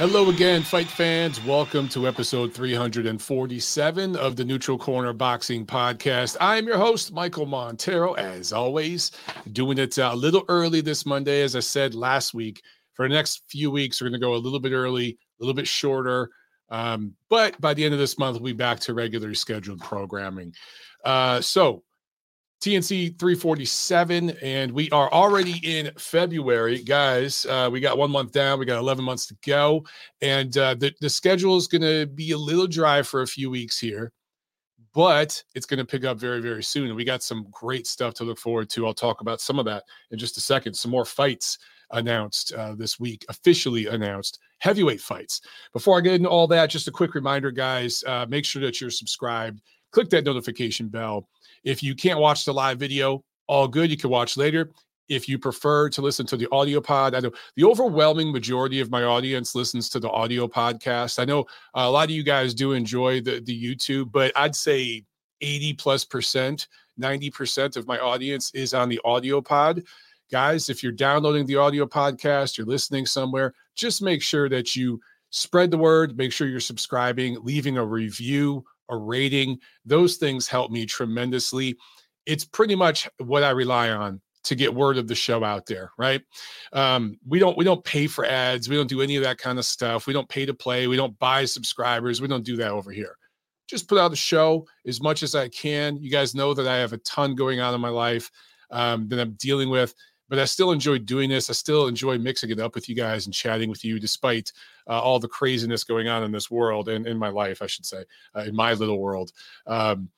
Hello again, fight fans. Welcome to episode 347 of the Neutral Corner Boxing Podcast. I am your host, Michael Montero, as always, doing it a little early this Monday. As I said last week, for the next few weeks, we're going to go a little bit early, a little bit shorter. Um, but by the end of this month, we'll be back to regular scheduled programming. Uh, so, TNC 347, and we are already in February, guys. Uh, we got one month down, we got 11 months to go, and uh, the the schedule is going to be a little dry for a few weeks here, but it's going to pick up very very soon. And we got some great stuff to look forward to. I'll talk about some of that in just a second. Some more fights announced uh, this week, officially announced heavyweight fights. Before I get into all that, just a quick reminder, guys. Uh, make sure that you're subscribed. Click that notification bell if you can't watch the live video, all good. You can watch later. If you prefer to listen to the audio pod, I know the overwhelming majority of my audience listens to the audio podcast. I know a lot of you guys do enjoy the, the YouTube, but I'd say 80 plus percent, 90% of my audience is on the audio pod. Guys, if you're downloading the audio podcast, you're listening somewhere, just make sure that you spread the word, make sure you're subscribing, leaving a review a rating. Those things help me tremendously. It's pretty much what I rely on to get word of the show out there, right? Um, we don't we don't pay for ads, we don't do any of that kind of stuff. We don't pay to play, we don't buy subscribers, we don't do that over here. Just put out a show as much as I can. You guys know that I have a ton going on in my life um, that I'm dealing with but I still enjoy doing this. I still enjoy mixing it up with you guys and chatting with you, despite uh, all the craziness going on in this world and in my life, I should say, uh, in my little world. Um,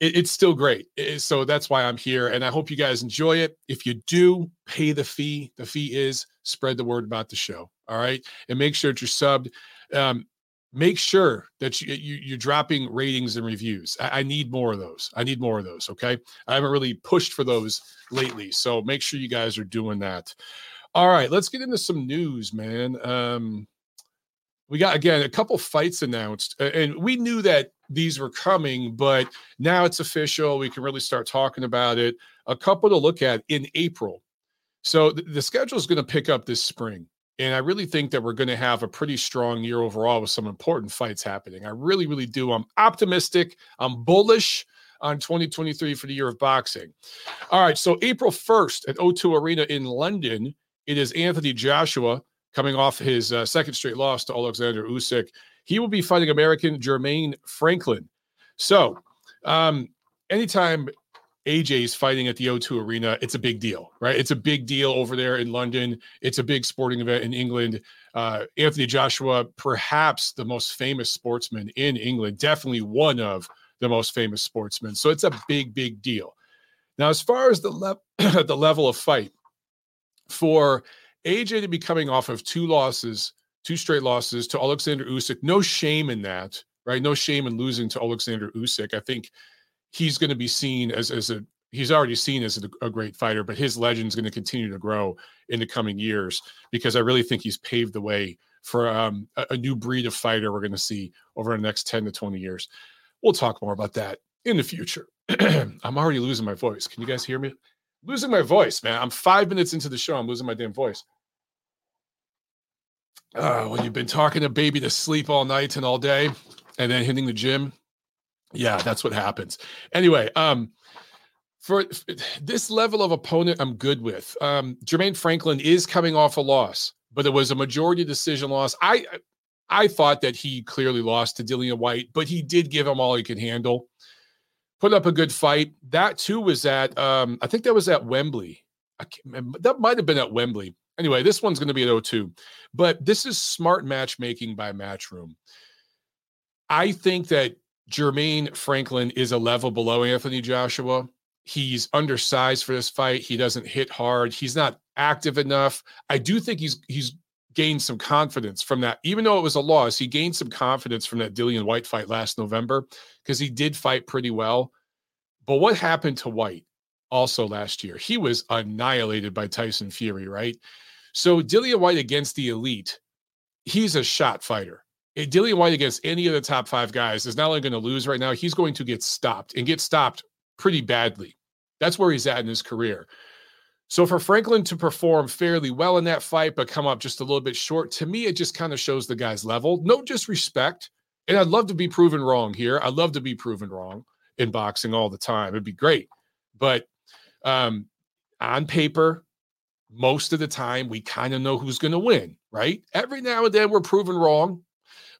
it, it's still great. It, so that's why I'm here. And I hope you guys enjoy it. If you do, pay the fee. The fee is spread the word about the show. All right. And make sure that you're subbed. Um, make sure that you, you are dropping ratings and reviews. I, I, need more of those. I need more of those. Okay, I haven't really pushed for those lately, so make sure you guys are doing that. All right, let's get into some news, man. Um, we got again a couple fights announced, and we knew that these were coming, but now it's official. We can really start talking about it. A couple to look at in April. So the, the schedule is going to pick up this spring. And I really think that we're going to have a pretty strong year overall with some important fights happening. I really, really do. I'm optimistic. I'm bullish on 2023 for the year of boxing. All right. So April 1st at O2 Arena in London, it is Anthony Joshua coming off his uh, second straight loss to Alexander Usyk. He will be fighting American Jermaine Franklin. So, um, anytime AJ is fighting at the O2 Arena, it's a big deal, right? It's a big deal over there in London. It's a big sporting event in England. Uh, Anthony Joshua, perhaps the most famous sportsman in England, definitely one of the most famous sportsmen. So it's a big, big deal. Now, as far as the le- the level of fight for AJ to be coming off of two losses, two straight losses to Alexander Usyk, no shame in that, right? No shame in losing to Alexander Usyk. I think he's going to be seen as as a he's already seen as a, a great fighter, but his legend is going to continue to grow in the coming years because I really think he's paved the way for um, a, a, new breed of fighter we're going to see over the next 10 to 20 years. We'll talk more about that in the future. I'm already losing my voice. Can you guys hear me? Losing my voice, man. I'm five minutes into the show. I'm losing my damn voice. Uh, when you've been talking a baby to sleep all night and all day and then hitting the gym, yeah, that's what happens. Anyway, um, for this level of opponent, I'm good with. Um, Jermaine Franklin is coming off a loss, but it was a majority decision loss. I I thought that he clearly lost to Dillian Whyte, but he did give him all he could handle. Put up a good fight. That too was at um, I think that was at Wembley. that might have been at Wembley. Anyway, this one's going to be at O2. But this is smart matchmaking by Matchroom. I think that Jermaine Franklin is a level below Anthony Joshua. He's undersized for this fight. He doesn't hit hard. He's not active enough. I do think he's he's gained some confidence from that. Even though it was a loss, he gained some confidence from that Dillian Whyte fight last November because he did fight pretty well. But what happened to Whyte also last year? He was annihilated by Tyson Fury, right? So Dillian Whyte against the elite, he's a shot fighter. Dillian Whyte against any of the top five guys is not only going to lose right now, he's going to get stopped and get stopped pretty badly. That's where he's at in his career. So for Franklin to perform fairly well in that fight, but come up just a little bit short, to me, it just kind of shows the guy's level. No disrespect. And I'd love to be proven wrong here. I'd love to be proven wrong in boxing all the time. It'd be great. But um, on paper, most of the time, we kind of know who's going to win, right? Every now and then we're proven wrong.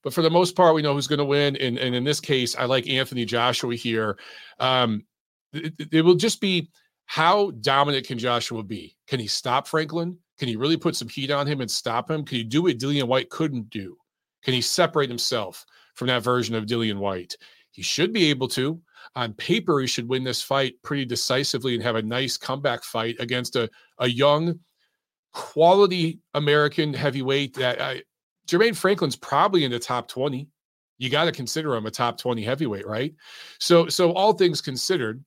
But for the most part, we know who's going to win. And, and in this case, I like Anthony Joshua here. Um, it, it will just be how dominant can Joshua be? Can he stop Franklin? Can he really put some heat on him and stop him? Can he do what Dillian Whyte couldn't do? Can he separate himself from that version of Dillian Whyte? He should be able to. On paper, he should win this fight pretty decisively and have a nice comeback fight against a, a young, quality American heavyweight that uh, Jermaine Franklin's probably in the top 20. You got to consider him a top 20 heavyweight, right? So, so all things considered,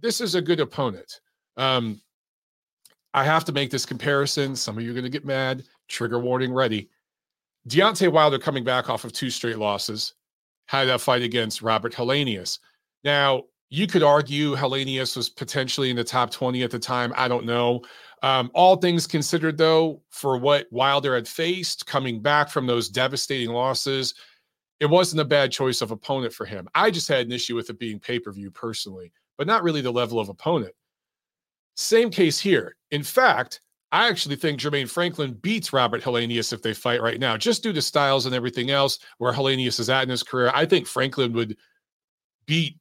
this is a good opponent. Um, I have to make this comparison. Some of you are going to get mad. Trigger warning ready. Deontay Wilder coming back off of two straight losses had that fight against Robert Helenius. Now, you could argue Helenius was potentially in the top 20 at the time. I don't know. Um, all things considered, though, for what Wilder had faced coming back from those devastating losses, it wasn't a bad choice of opponent for him. I just had an issue with it being pay per view personally but not really the level of opponent. Same case here. In fact, I actually think Jermaine Franklin beats Robert Helenius if they fight right now, just due to styles and everything else where Helenius is at in his career. I think Franklin would beat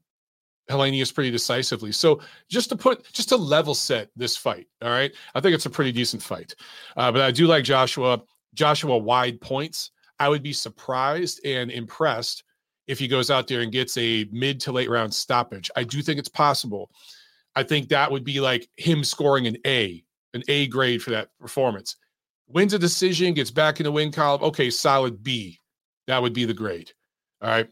Helenius pretty decisively. So just to put, just to level set this fight, all right, I think it's a pretty decent fight. Uh, but I do like Joshua. Joshua wide points. I would be surprised and impressed if he goes out there and gets a mid to late round stoppage. I do think it's possible. I think that would be like him scoring an A, an A grade for that performance. Wins a decision, gets back in the win column. Okay, solid B. That would be the grade. All right.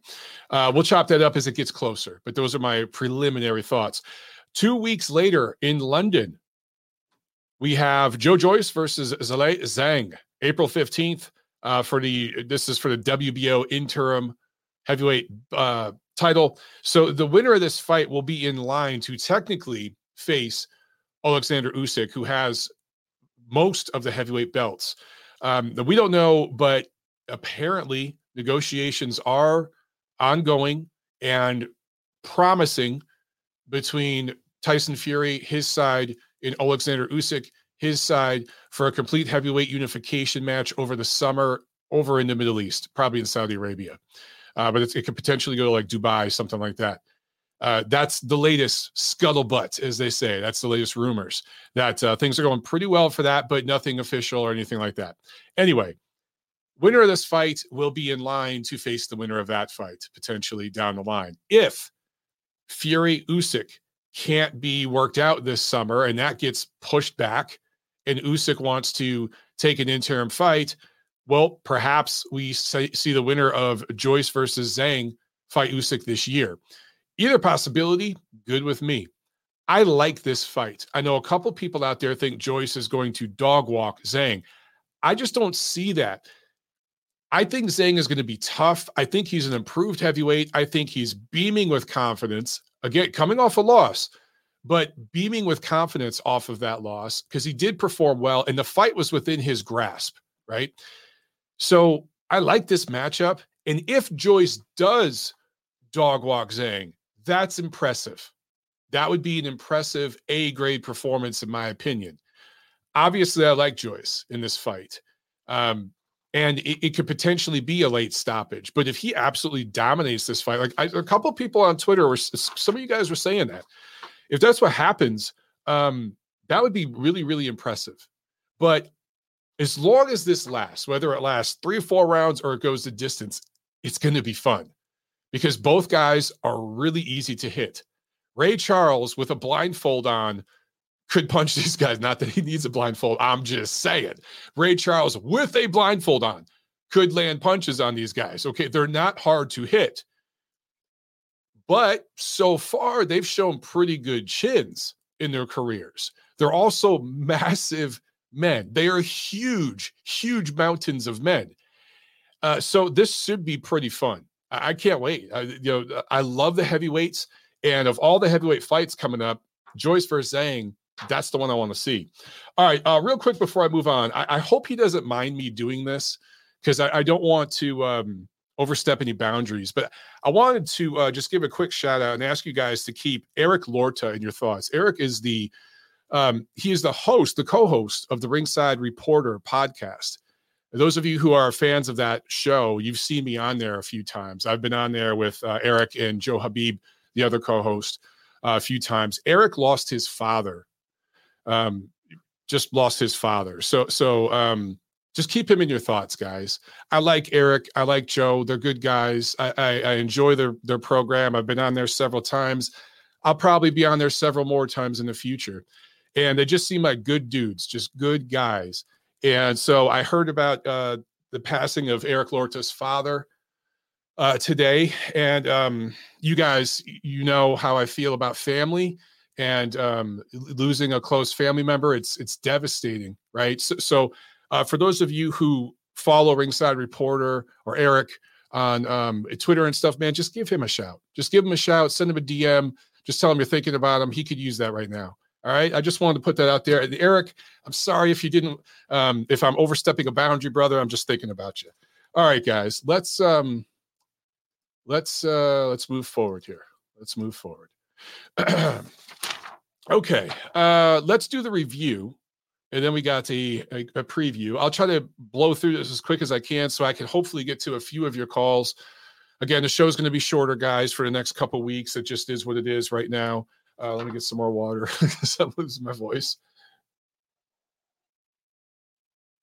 Uh, we'll chop that up as it gets closer, but those are my preliminary thoughts. Two weeks later in London, we have Joe Joyce versus Zhilei Zhang, April 15th. Uh, for the this is for the WBO interim heavyweight uh, title. So the winner of this fight will be in line to technically face Alexander Usyk, who has most of the heavyweight belts. Um, we don't know, but apparently negotiations are ongoing and promising between Tyson Fury, his side, and Alexander Usyk, his side, for a complete heavyweight unification match over the summer over in the Middle East, probably in Saudi Arabia uh, but it could potentially go to like Dubai, something like that. Uh, that's the latest scuttlebutt, as they say. That's the latest rumors that uh, things are going pretty well for that, but nothing official or anything like that. Anyway, winner of this fight will be in line to face the winner of that fight potentially down the line. If Fury Usyk can't be worked out this summer and that gets pushed back, and Usyk wants to take an interim fight, well, perhaps we see the winner of Joyce versus Zhang fight Usyk this year. Either possibility, good with me. I like this fight. I know a couple people out there think Joyce is going to dog walk Zhang. I just don't see that. I think Zhang is going to be tough. I think he's an improved heavyweight. I think he's beaming with confidence. Again, coming off a loss, but beaming with confidence off of that loss because he did perform well and the fight was within his grasp, right? So I like this matchup. And if Joyce does dog walk Zhang, that's impressive. That would be an impressive A grade performance, in my opinion. Obviously, I like Joyce in this fight. Um, and it, it, could potentially be a late stoppage. But if he absolutely dominates this fight, like I, a couple people on Twitter were, some of you guys were saying that. If that's what happens, um, that would be really, really impressive. But as long as this lasts, whether it lasts three or four rounds or it goes the distance, it's going to be fun because both guys are really easy to hit. Ray Charles with a blindfold on could punch these guys. Not that he needs a blindfold. I'm just saying. Ray Charles with a blindfold on could land punches on these guys. Okay. They're not hard to hit. But so far, they've shown pretty good chins in their careers. They're also massive men. They are huge, huge mountains of men. Uh, so this should be pretty fun. I, I can't wait. I, you know, I love the heavyweights, and of all the heavyweight fights coming up, Joyce versus Zhang That's the one I want to see. All right, uh, real quick before I move on, I, I hope he doesn't mind me doing this because I, I, don't want to um, overstep any boundaries. But I wanted to uh, just give a quick shout out and ask you guys to keep Eric Lorta in your thoughts. Eric is the um, he is the host, the co-host of the Ringside Reporter podcast. Those of you who are fans of that show, you've seen me on there a few times. I've been on there with uh, Eric and Joe Habib, the other co-host, uh, a few times. Eric lost his father. Um, just lost his father. So so um, just keep him in your thoughts, guys. I like Eric. I like Joe. They're good guys. I, I, I enjoy their their program. I've been on there several times. I'll probably be on there several more times in the future. And they just seem like good dudes, just good guys. And so I heard about uh, the passing of Eric Lorta's father uh, today. And um, you guys, you know how I feel about family and um, losing a close family member. It's it's devastating, right? So, so uh, for those of you who follow Ringside Reporter or Eric on um, Twitter and stuff, man, just give him a shout. Just give him a shout. Send him a DM. Just tell him you're thinking about him. He could use that right now. All right. I just wanted to put that out there. And Eric, I'm sorry if you didn't, um, if I'm overstepping a boundary, brother. I'm just thinking about you. All right, guys. Let's um, let's uh, let's move forward here. Let's move forward. okay. Uh, let's do the review and then we got a, a, a, preview. I'll try to blow through this as quick as I can so I can hopefully get to a few of your calls. Again, the show is going to be shorter, guys, for the next couple weeks. It just is what it is right now. Uh, let me get some more water because I'm losing my voice.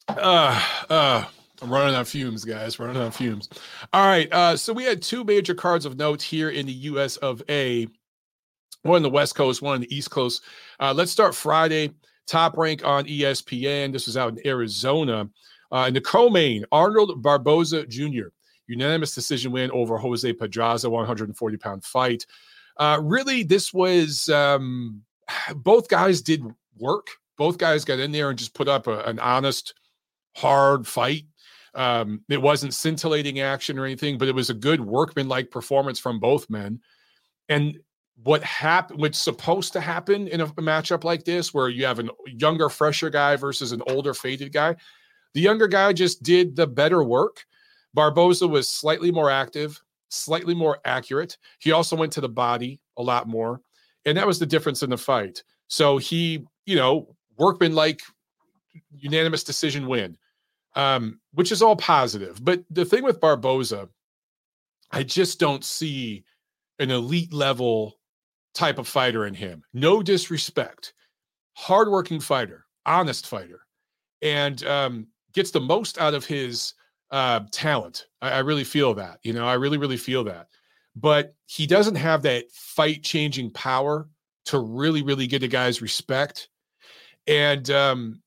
Uh, uh, I'm running on fumes, guys. Running on fumes. All right. Uh, so we had two major cards of note here in the U.S. of A. One on the West Coast, one on the East Coast. Uh, let's start Friday. Top rank on ESPN. This was out in Arizona. Uh, in the co-main, Arnold Barboza Jr. Unanimous decision win over Jose Pedraza, 140 pound fight. Uh, really, this was um, both guys did work. Both guys got in there and just put up a, an honest, hard fight. Um, it wasn't scintillating action or anything, but it was a good workman-like performance from both men. And what happened what's supposed to happen in a, matchup like this where you have a younger fresher guy versus an older faded guy the younger guy just did the better work. Barboza was slightly more active slightly more accurate. He also went to the body a lot more and that was the difference in the fight. So he you know workman like unanimous decision win um, which is all positive. But the thing with barboza i just don't see an elite level type of fighter in him. No disrespect. Hardworking fighter, honest fighter, and um, gets the most out of his uh, talent. I, I really feel that. You know, I really, really feel that. But he doesn't have that fight changing power to really, really get a guy's respect. And um,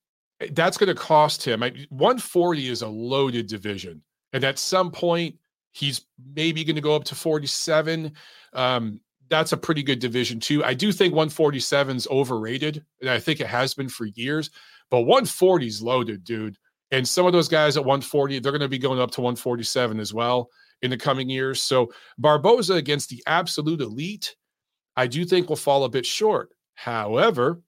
that's going to cost him. I, 140 is a loaded division. And at some point, he's maybe going to go up to 47. Um, that's a pretty good division too. I do think 147 is overrated, and I think it has been for years. But 140 is loaded, dude. And some of those guys at 140, they're going to be going up to 147 as well in the coming years. So Barboza against the absolute elite, I do think will fall a bit short. However,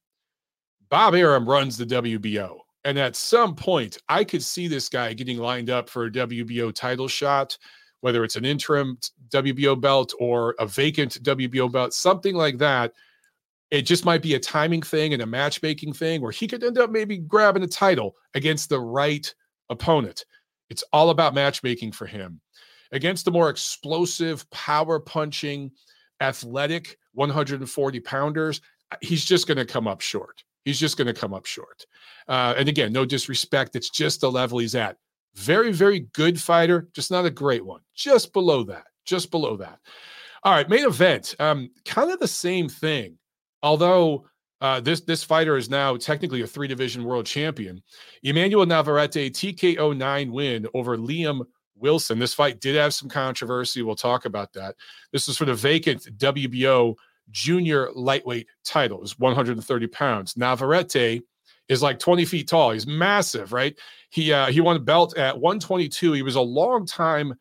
Bob Arum runs the WBO. And at some point, I could see this guy getting lined up for a WBO title shot whether it's an interim WBO belt or a vacant WBO belt, something like that. It just might be a timing thing and a matchmaking thing where he could end up maybe grabbing a title against the right opponent. It's all about matchmaking for him. Against the more explosive, power punching, athletic 140 pounders, he's just going to come up short. He's just going to come up short. Uh, and again, no disrespect. It's just the level he's at. Very, very good fighter, just not a great one. Just below that. Just below that. All right, main event. Um, kind of the same thing. Although uh, this this fighter is now technically a three division world champion. Emmanuel Navarrete TKO nine win over Liam Wilson. This fight did have some controversy. We'll talk about that. This is for the vacant WBO junior lightweight title. Is 130 pounds. Navarrete is like 20 feet tall. He's massive, right? He uh, he won a belt at 122. He was a long time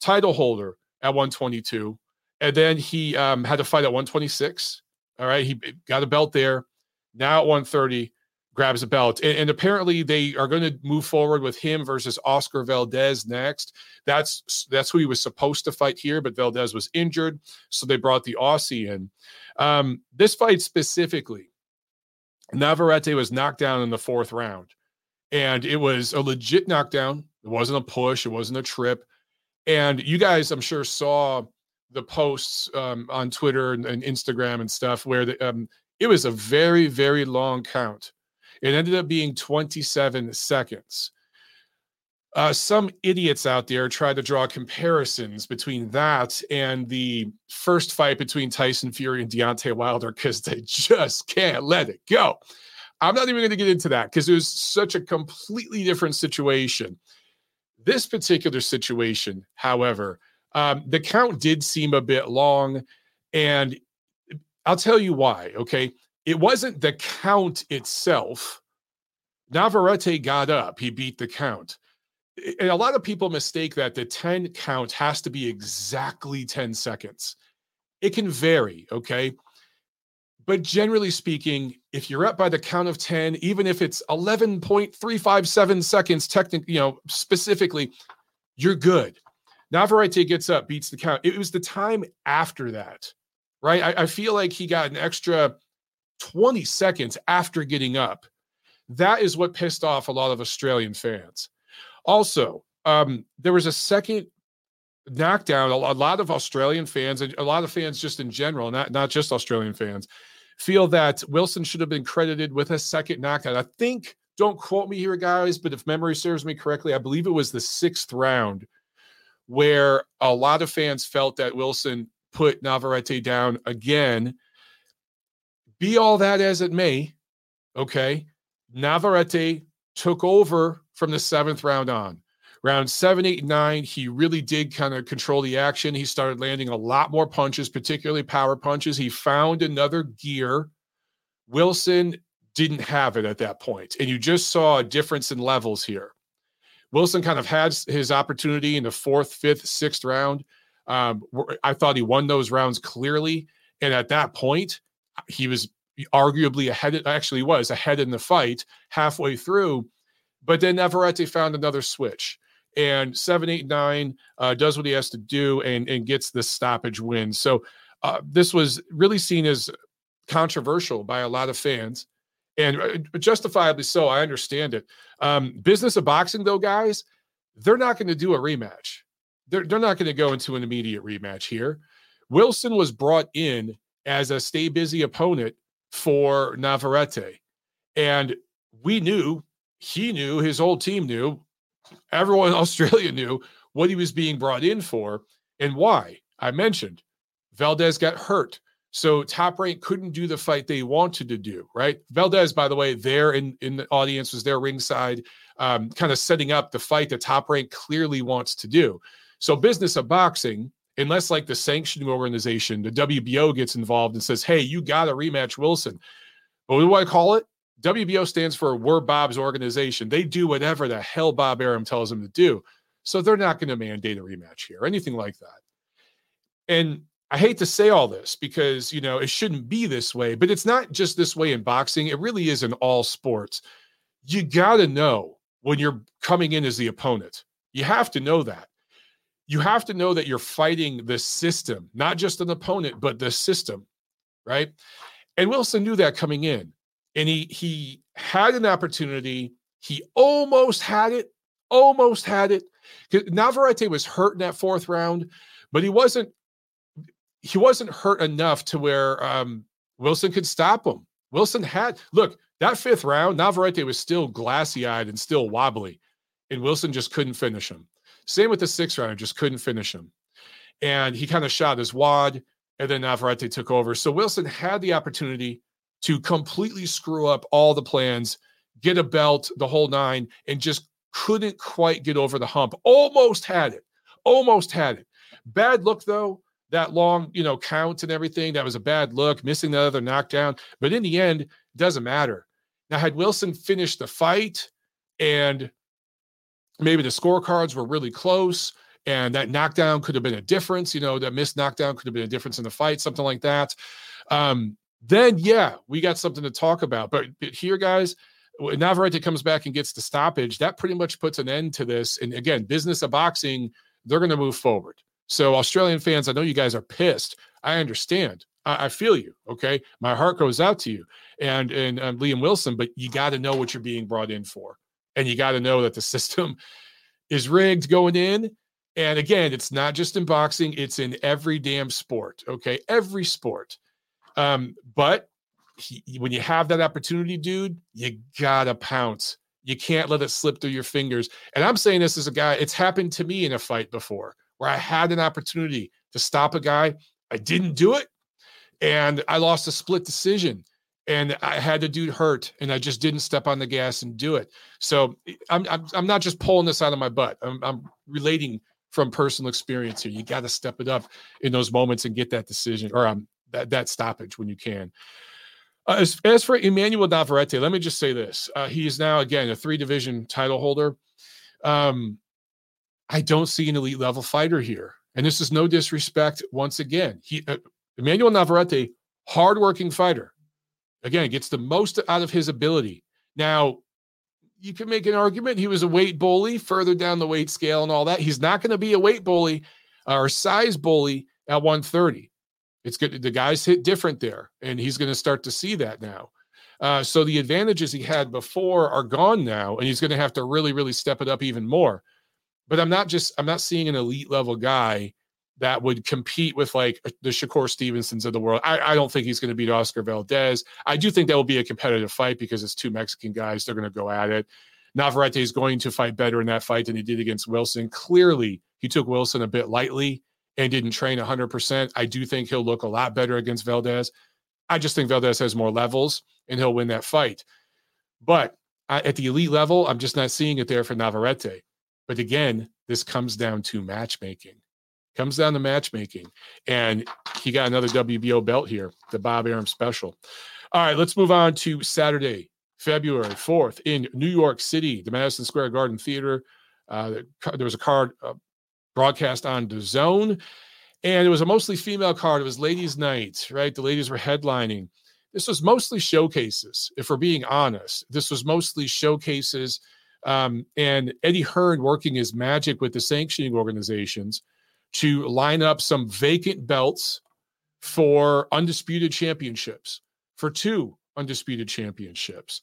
title holder at 122, and then he um, had to fight at 126. All right, he got a belt there. Now at 130, grabs a belt. And, and, apparently they are going to move forward with him versus Oscar Valdez next. That's that's who he was supposed to fight here, but Valdez was injured, so they brought the Aussie in. Um, this fight specifically, Navarrete was knocked down in the fourth round, and it was a legit knockdown. It wasn't a push. It wasn't a trip. And you guys, I'm sure, saw the posts um, on Twitter and, and, Instagram and stuff where the, um, it was a very, very long count it ended up being 27 seconds. Uh, some idiots out there tried to draw comparisons between that and the first fight between Tyson Fury and Deontay Wilder because they just can't let it go. I'm not even going to get into that because it was such a completely different situation. This particular situation, however, um, the count did seem a bit long. And I'll tell you why. Okay it wasn't the count itself. Navarrete got up, he beat the count. And a lot of people mistake that the 10 count has to be exactly 10 seconds. It can vary, okay? But generally speaking, if you're up by the count of 10, even if it's 11.357 seconds, technically, you know, specifically, you're good. Navarrete gets up, beats the count. It was the time after that, right? I, I feel like he got an extra 20 seconds after getting up. That is what pissed off a lot of Australian fans. Also, um, there was a second knockdown. A lot of Australian fans and a lot of fans just in general, not, not just Australian fans, feel that Wilson should have been credited with a second knockout. I think, don't quote me here, guys, but if memory serves me correctly, I believe it was the sixth round where a lot of fans felt that Wilson put Navarrete down again be all that as it may, okay, Navarrete took over from the seventh round on. Round seven, eight, nine, he really did kind of control the action. He started landing a lot more punches, particularly power punches. He found another gear. Wilson didn't have it at that point, And you just saw a difference in levels here. Wilson kind of had his opportunity in the fourth, fifth, sixth round. Um, I thought he won those rounds clearly. And at that point, he was arguably ahead, actually was ahead in the fight halfway through. But then Navarrete found another switch. And 789 uh, does what he has to do and, and gets the stoppage win. So uh, this was really seen as controversial by a lot of fans and uh, justifiably so. I understand it. Um, business of boxing, though, guys, they're not going to do a rematch. They're, they're not going to go into an immediate rematch here. Wilson was brought in as a stay busy opponent for Navarrete. And we knew, he knew, his old team knew, everyone in Australia knew what he was being brought in for and why. I mentioned Valdez got hurt. So Top Rank couldn't do the fight they wanted to do, right? Valdez, by the way, there in, in the audience was there ringside, um, kind of setting up the fight that Top Rank clearly wants to do. So business of boxing unless like the sanctioning organization, the WBO gets involved and says, hey, you got to rematch Wilson. But what do I call it? WBO stands for We're Bob's organization. They do whatever the hell Bob Arum tells them to do. So they're not going to mandate a rematch here, anything like that. And I hate to say all this because, you know, it shouldn't be this way, but it's not just this way in boxing. It really is in all sports. You got to know when you're coming in as the opponent. You have to know that you have to know that you're fighting the system, not just an opponent, but the system, right? And Wilson knew that coming in. And he he had an opportunity. He almost had it, almost had it. Navarrete was hurt in that fourth round, but he wasn't he wasn't hurt enough to where um, Wilson could stop him. Wilson had look that fifth round. Navarrete was still glassy eyed and still wobbly, and Wilson just couldn't finish him. Same with the sixth round, just couldn't finish him. And he kind of shot his wad, and then Navarrete took over. So Wilson had the opportunity to completely screw up all the plans, get a belt, the whole nine, and just couldn't quite get over the hump. Almost had it. Almost had it. Bad look, though. That long, you know, count and everything. That was a bad look, missing the other knockdown. But in the end, doesn't matter. Now, had Wilson finished the fight and maybe the scorecards were really close and that knockdown could have been a difference. You know, that missed knockdown could have been a difference in the fight, something like that. Um, then yeah, we got something to talk about. But, but here, guys, when Navarrete comes back and gets the stoppage, that pretty much puts an end to this. And again, business of boxing, they're going to move forward. So, Australian fans, I know you guys are pissed. I understand. I, I feel you. Okay, my heart goes out to you and and um, Liam Wilson, but you got to know what you're being brought in for, and you got to know that the system is rigged going in. And again, it's not just in boxing; it's in every damn sport. Okay, every sport. Um, but he, when you have that opportunity, dude, you gotta pounce. You can't let it slip through your fingers. And I'm saying this as a guy, it's happened to me in a fight before where I had an opportunity to stop a guy. I didn't do it. And I lost a split decision. And I had the dude hurt, and I just didn't step on the gas and do it. So I'm I'm, I'm not just pulling this out of my butt. I'm, I'm relating from personal experience here. You got to step it up in those moments and get that decision or um, that that stoppage when you can. Uh, as, as for Emmanuel Navarrete, let me just say this: uh, he is now again a three division title holder. Um, I don't see an elite level fighter here, and this is no disrespect. Once again, he uh, Emmanuel Navarrete, hardworking fighter. Again, gets the most out of his ability. Now, you can make an argument he was a weight bully further down the weight scale and all that. He's not going to be a weight bully or size bully at 130. It's good. The guys hit different there, and he's going to start to see that now. Uh, so the advantages he had before are gone now, and he's going to have to really, really step it up even more. But I'm not just I'm not seeing an elite level guy that would compete with like uh, the Shakur Stevensons of the world. I, I don't think he's going to beat Oscar Valdez. I do think that will be a competitive fight because it's two Mexican guys. They're going to go at it. Navarrete is going to fight better in that fight than he did against Wilson. Clearly, he took Wilson a bit lightly and didn't train 100%. I do think he'll look a lot better against Valdez. I just think Valdez has more levels and he'll win that fight. But I, at the elite level, I'm just not seeing it there for Navarrete. But again, this comes down to matchmaking. Comes down to matchmaking. And he got another WBO belt here, the Bob Arum special. All right, let's move on to Saturday, February 4th in New York City, the Madison Square Garden Theater. Uh, there was a card, uh, broadcast on DAZN. And it was a mostly female card. It was ladies' night, right? The ladies were headlining. This was mostly showcases, if we're being honest. This was mostly showcases. Um, and Eddie Hearn working his magic with the sanctioning organizations to line up some vacant belts for undisputed championships, for two undisputed championships.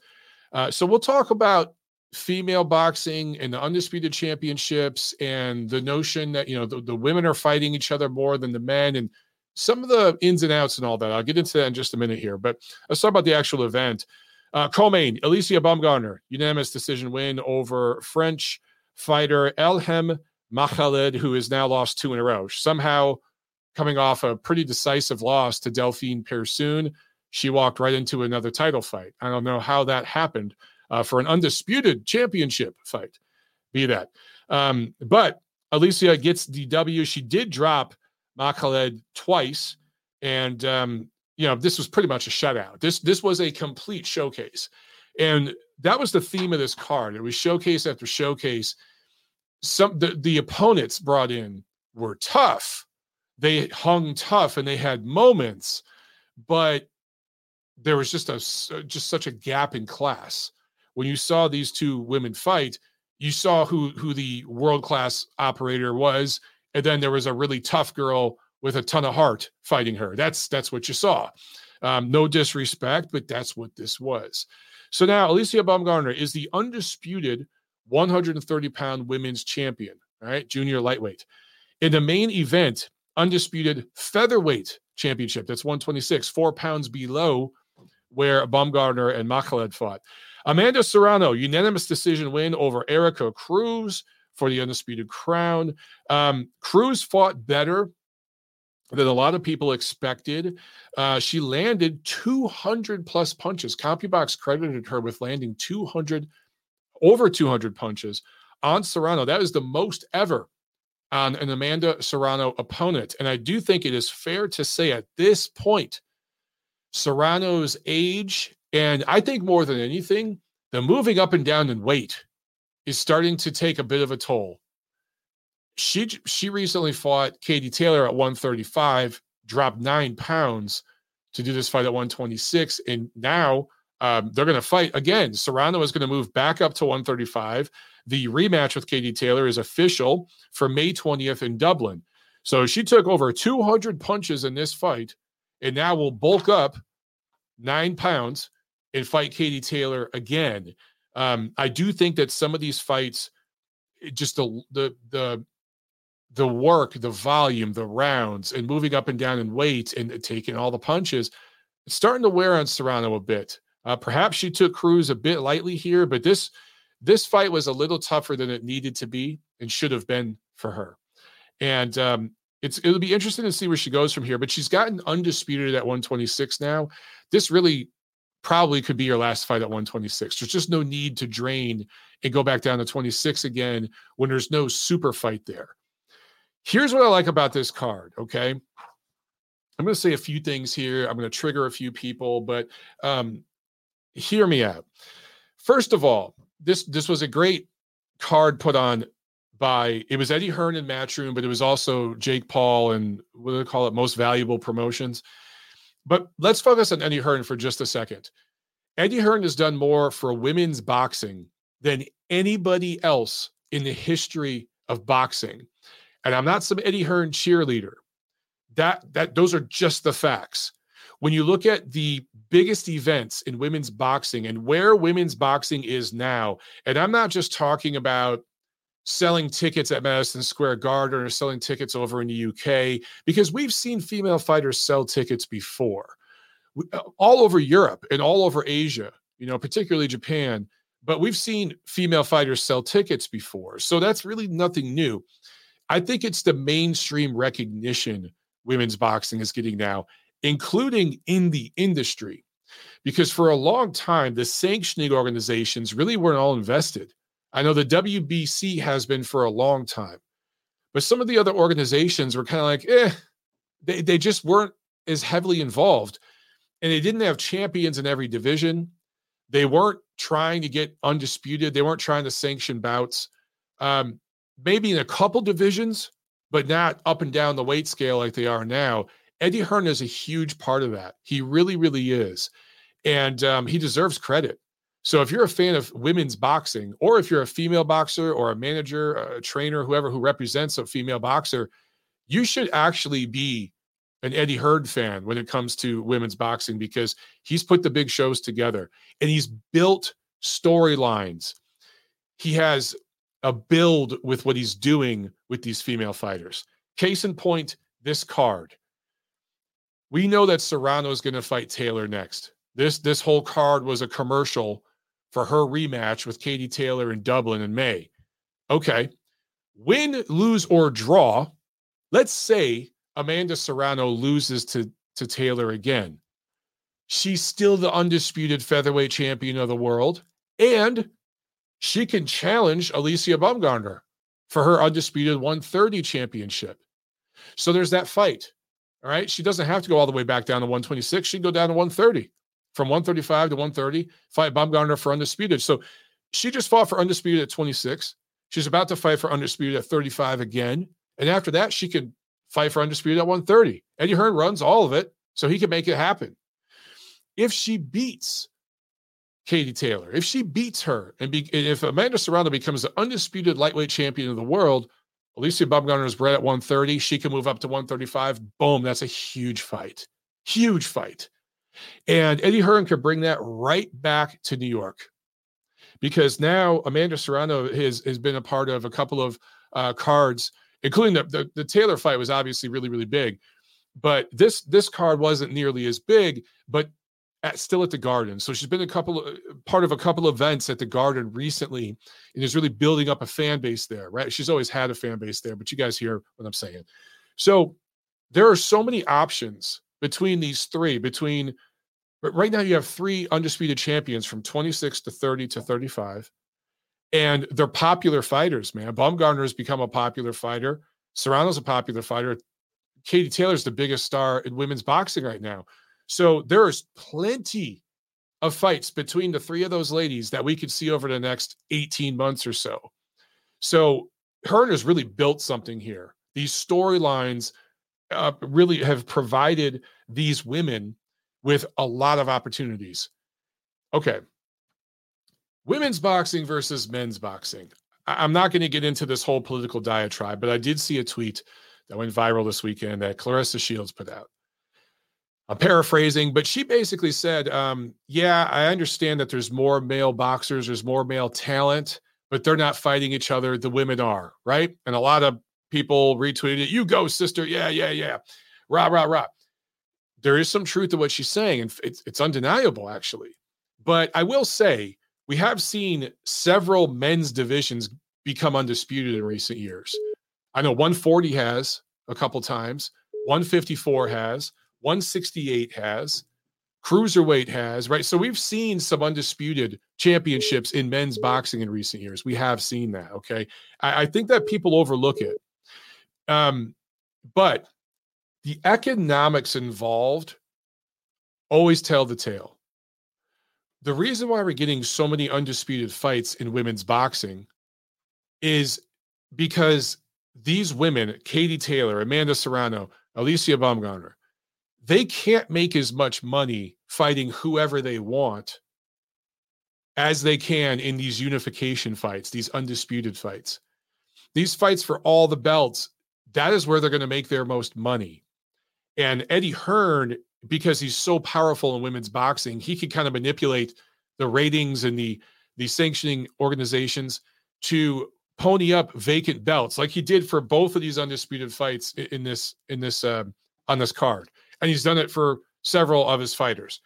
Uh, so we'll talk about female boxing and the undisputed championships and the notion that you know the, the women are fighting each other more than the men and some of the ins and outs and all that. I'll get into that in just a minute here, but let's talk about the actual event. Uh, co-main, Alycia Baumgardner, unanimous decision win over French fighter Elhem Mekhaled, who has now lost two in a row. Somehow, coming off a pretty decisive loss to Delphine Persoon, she walked right into another title fight. I don't know how that happened, uh, for an undisputed championship fight. Be that. Um, but Alycia gets the W. She did drop Mekhaled twice, and um, you know this was pretty much a shutout. This this was a complete showcase, and that was the theme of this card. It was showcase after showcase. Some the, the opponents brought in were tough. They hung tough, and they had moments, but there was just a just such a gap in class when you saw these two women fight, you saw who who the world class operator was, and then there was a really tough girl with a ton of heart fighting her. That's that's what you saw. Um, no disrespect, but that's what this was. So now Alycia Baumgardner is the undisputed 130 pound women's champion, all right, junior lightweight. In the main event, undisputed featherweight championship, that's 126, four pounds below where Baumgardner and Mekhaled fought. Amanda Serrano, unanimous decision win over Erika Cruz for the undisputed crown. Um, Cruz fought better than a lot of people expected. Uh, she landed 200 plus punches. CompuBox credited her with landing 200, over 200 punches on Serrano. That is the most ever on an Amanda Serrano opponent. And I do think it is fair to say at this point, Serrano's age and I think more than anything, the moving up and down in weight is starting to take a bit of a toll. She she recently fought Katie Taylor at 135, dropped nine pounds. to do this fight at 126. And now um, they're going to fight again. Serrano is going to move back up to 135. The rematch with Katie Taylor is official for May 20th in Dublin. So she took over 200 punches in this fight and now will bulk up nine pounds and fight Katie Taylor again. Um, I do think that some of these fights, just the the the the work, the volume, the rounds, and moving up and down in weight and taking all the punches, it's starting to wear on Serrano a bit. Uh, perhaps she took Cruz a bit lightly here, but this this fight was a little tougher than it needed to be and should have been for her. And um, it's it'll be interesting to see where she goes from here. But she's gotten undisputed at 126 now. This really probably could be your last fight at 126. There's just no need to drain and go back down to 26 again when there's no super fight there. Here's what I like about this card. Okay. I'm going to say a few things here. I'm going to trigger a few people, but um, hear me out. First of all, this this was a great card put on by it was Eddie Hearn and Matchroom, but it was also Jake Paul and what do they call it? Most valuable promotions. But let's focus on Eddie Hearn for just a second. Eddie Hearn has done more for women's boxing than anybody else in the history of boxing. And I'm not some Eddie Hearn cheerleader. That that those are just the facts. When you look at the biggest events in women's boxing and where women's boxing is now, and I'm not just talking about selling tickets at Madison Square Garden or selling tickets over in the UK because we've seen female fighters sell tickets before uh, all over Europe and all over Asia, you know, particularly Japan. But we've seen female fighters sell tickets before. So that's really nothing new. I think it's the mainstream recognition women's boxing is getting now, including in the industry. Because for a long time, the sanctioning organizations really weren't all invested I know the WBC has been for a long time, but some of the other organizations were kind of like, eh, they, they just weren't as heavily involved. And they didn't have champions in every division. They weren't trying to get undisputed. They weren't trying to sanction bouts. Um, maybe in a couple divisions, but not up and down the weight scale like they are now. Eddie Hearn is a huge part of that. He really, really is. And um, he deserves credit. So if you're a fan of women's boxing, or if you're a female boxer or a manager, a trainer, whoever who represents a female boxer, you should actually be an Eddie Hearn fan when it comes to women's boxing because he's put the big shows together and he's built storylines. He has a build with what he's doing with these female fighters. Case in point, this card. We know that Serrano is going to fight Taylor next. This this whole card was a commercial for her rematch with Katie Taylor in Dublin in May. Okay. Win, lose, or draw. Let's say Amanda Serrano loses to, to Taylor again. She's still the undisputed featherweight champion of the world, and she can challenge Alycia Baumgardner for her undisputed 130 championship. So there's that fight. All right. She doesn't have to go all the way back down to 126. She can go down to 130 from 135 to 130, fight Baumgardner for undisputed. So she just fought for undisputed at 26. She's about to fight for undisputed at 35 again. And after that, she could fight for undisputed at 130. Eddie Hearn runs all of it, so he can make it happen. If she beats Katie Taylor, if she beats her, and, be, if Amanda Serrano becomes the undisputed lightweight champion of the world, Alycia Baumgardner is bred at 130. She can move up to 135. Boom, that's a huge fight. Huge fight. And Eddie Hearn could bring that right back to New York because now Amanda Serrano has, has been a part of a couple of uh, cards, including the, the, the Taylor fight was obviously really, really big. But this this card wasn't nearly as big, but at, still at the Garden. So she's been a couple of, part of a couple of events at the Garden recently, and is really building up a fan base there. Right? She's always had a fan base there, but you guys hear what I'm saying. So there are so many options between these three, between right now you have three undisputed champions from 26 to 30 to 35. And they're popular fighters, man. Baumgardner has become a popular fighter. Serrano's a popular fighter. Katie Taylor's the biggest star in women's boxing right now. So there is plenty of fights between the three of those ladies that we could see over the next 18 months or so. So Hearn has really built something here. These storylines uh, really have provided these women with a lot of opportunities. Okay. Women's boxing versus men's boxing. I'm not going to get into this whole political diatribe, but I did see a tweet that went viral this weekend that Claressa Shields put out. I'm paraphrasing, but she basically said, um, Yeah, I understand that there's more male boxers, there's more male talent, but they're not fighting each other. The women are, right? And a lot of people retweeted it. You go, sister. Yeah, yeah, yeah. Rah, rah, rah. There is some truth to what she's saying, and it's, it's undeniable, actually. But I will say, we have seen several men's divisions become undisputed in recent years. I know 140 has a couple times, 154 has, 168 has, cruiserweight has, right? So we've seen some undisputed championships in men's boxing in recent years. We have seen that. Okay. I, I think that people overlook it. Um, but the economics involved always tell the tale. The reason why we're getting so many undisputed fights in women's boxing is because these women, Katie Taylor, Amanda Serrano, Alycia Baumgardner, they can't make as much money fighting whoever they want as they can in these unification fights, these undisputed fights. These fights for all the belts, that is where they're going to make their most money. And Eddie Hearn, because he's so powerful in women's boxing, he can kind of manipulate the ratings and the the sanctioning organizations to pony up vacant belts like he did for both of these undisputed fights in this in this uh, on this card and he's done it for several of his fighters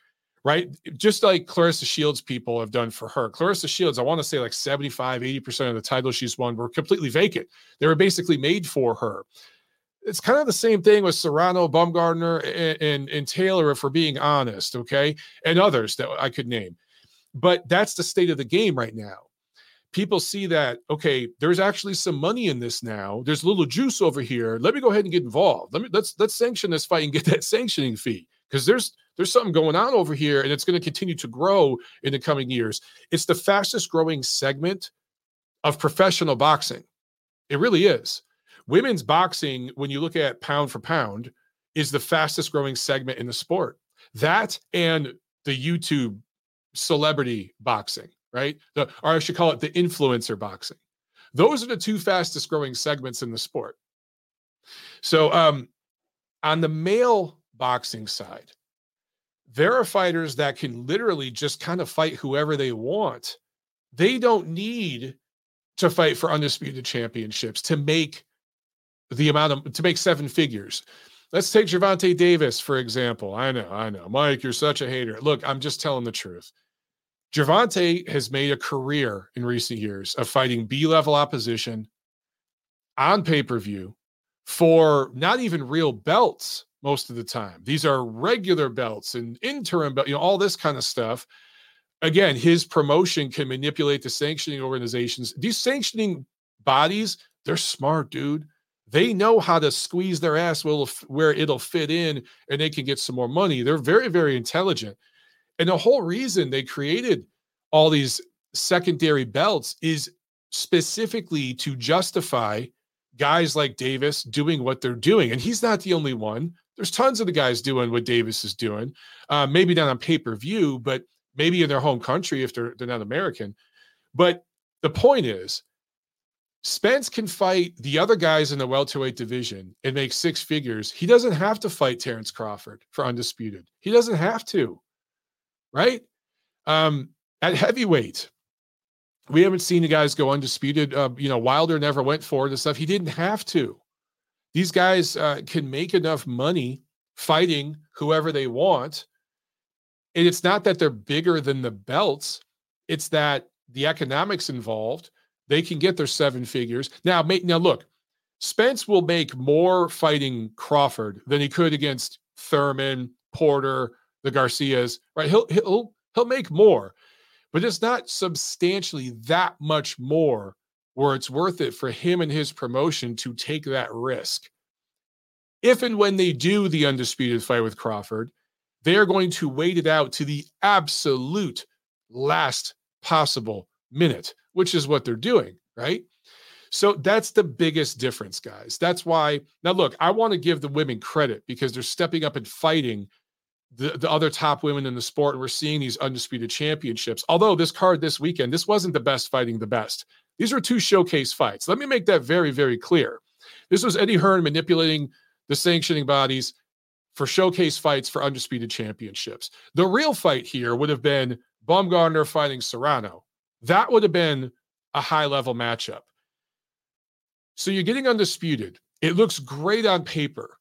right? Just like Claressa shields people have done for her. Claressa shields i want to say like 75 80% of the titles she's won were completely vacant. They were basically made for her. It's kind of the same thing with serrano baumgardner and, and, and taylor if we're being honest okay? And others that i could name. But that's the state of the game right now. People see that okay there's actually some money in this now. There's a little juice over here. Let me go ahead and get involved. Let me let's let's sanction this fight and get that sanctioning fee because there's there's something going on over here and it's going to continue to grow in the coming years it's the fastest growing segment of professional boxing it really is women's boxing when you look at pound for pound is the fastest growing segment in the sport that and the youtube celebrity boxing right? The, or I should call it the influencer boxing. Those are the two fastest growing segments in the sport. So, um, on the male boxing side, there are fighters that can literally just kind of fight whoever they want. They don't need to fight for undisputed championships to make the amount of to make seven figures. Let's take Gervonta Davis, for example. I know, I know. Mike, you're such a hater. Look, I'm just telling the truth. Gervonta has made a career in recent years of fighting B level opposition on pay per view for not even real belts most of the time. These are regular belts and interim belt, you know, all this kind of stuff. Again, his promotion can manipulate the sanctioning organizations. These sanctioning bodies, they're smart, dude. They know how to squeeze their ass where it'll fit in and they can get some more money. They're very, very intelligent. And the whole reason they created all these secondary belts is specifically to justify guys like Davis doing what they're doing. And he's not the only one. There's tons of the guys doing what Davis is doing. Uh, maybe not on pay per view, but maybe in their home country if they're they're not American. But the point is, Spence can fight the other guys in the welterweight division and make six figures. He doesn't have to fight Terrence Crawford for undisputed. He doesn't have to right? Um, at heavyweight, we haven't seen the guys go undisputed. Uh, you know, Wilder never went for it and stuff. He didn't have to. These guys uh, can make enough money fighting whoever they want. And it's not that they're bigger than the belts, it's that the economics involved, they can get their seven figures. Now, make, now look, Spence will make more fighting Crawford than he could against Thurman, Porter, the Garcias, right? He'll he'll he'll make more, but it's not substantially that much more where it's worth it for him and his promotion to take that risk. If and when they do the undisputed fight with Crawford, they are going to wait it out to the absolute last possible minute, which is what they're doing, right? So that's the biggest difference, guys. That's why now look, I want to give the women credit because they're stepping up and fighting the, the other top women in the sport. And we're seeing these undisputed championships. Although this card this weekend, this wasn't the best fighting the best. These were two showcase fights. Let me make that very, very clear. This was Eddie Hearn manipulating the sanctioning bodies for showcase fights for undisputed championships. The real fight here would have been Baumgardner fighting Serrano. That would have been a high level matchup. So you're getting undisputed. It looks great on paper,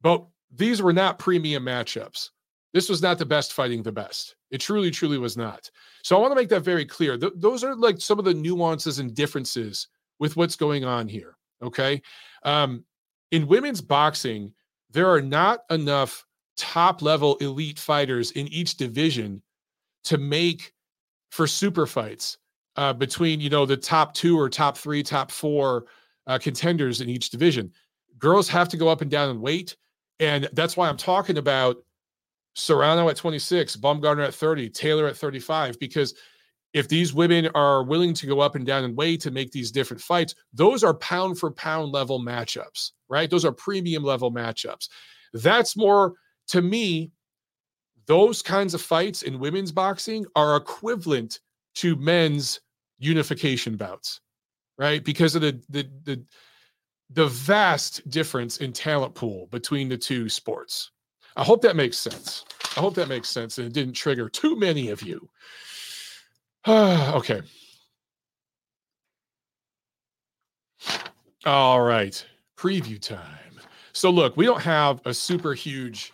but these were not premium matchups. This was not the best fighting the best. It truly, truly was not. So I want to make that very clear. Th- those are like some of the nuances and differences with what's going on here. Okay. Um, in women's boxing, there are not enough top level elite fighters in each division to make for super fights uh, between you know the top two or top three, top four uh, contenders in each division. Girls have to go up and down in weight, and that's why I'm talking about Serrano at 26, Baumgardner at 30, Taylor at 35, because if these women are willing to go up and down in weight to make these different fights, those are pound for pound level matchups, right? Those are premium level matchups. That's more, to me, those kinds of fights in women's boxing are equivalent to men's unification bouts, right? Because of the, the, the, the vast difference in talent pool between the two sports. I hope that makes sense. I hope that makes sense and it didn't trigger too many of you. okay. All right. Preview time. So, look, we don't have a super huge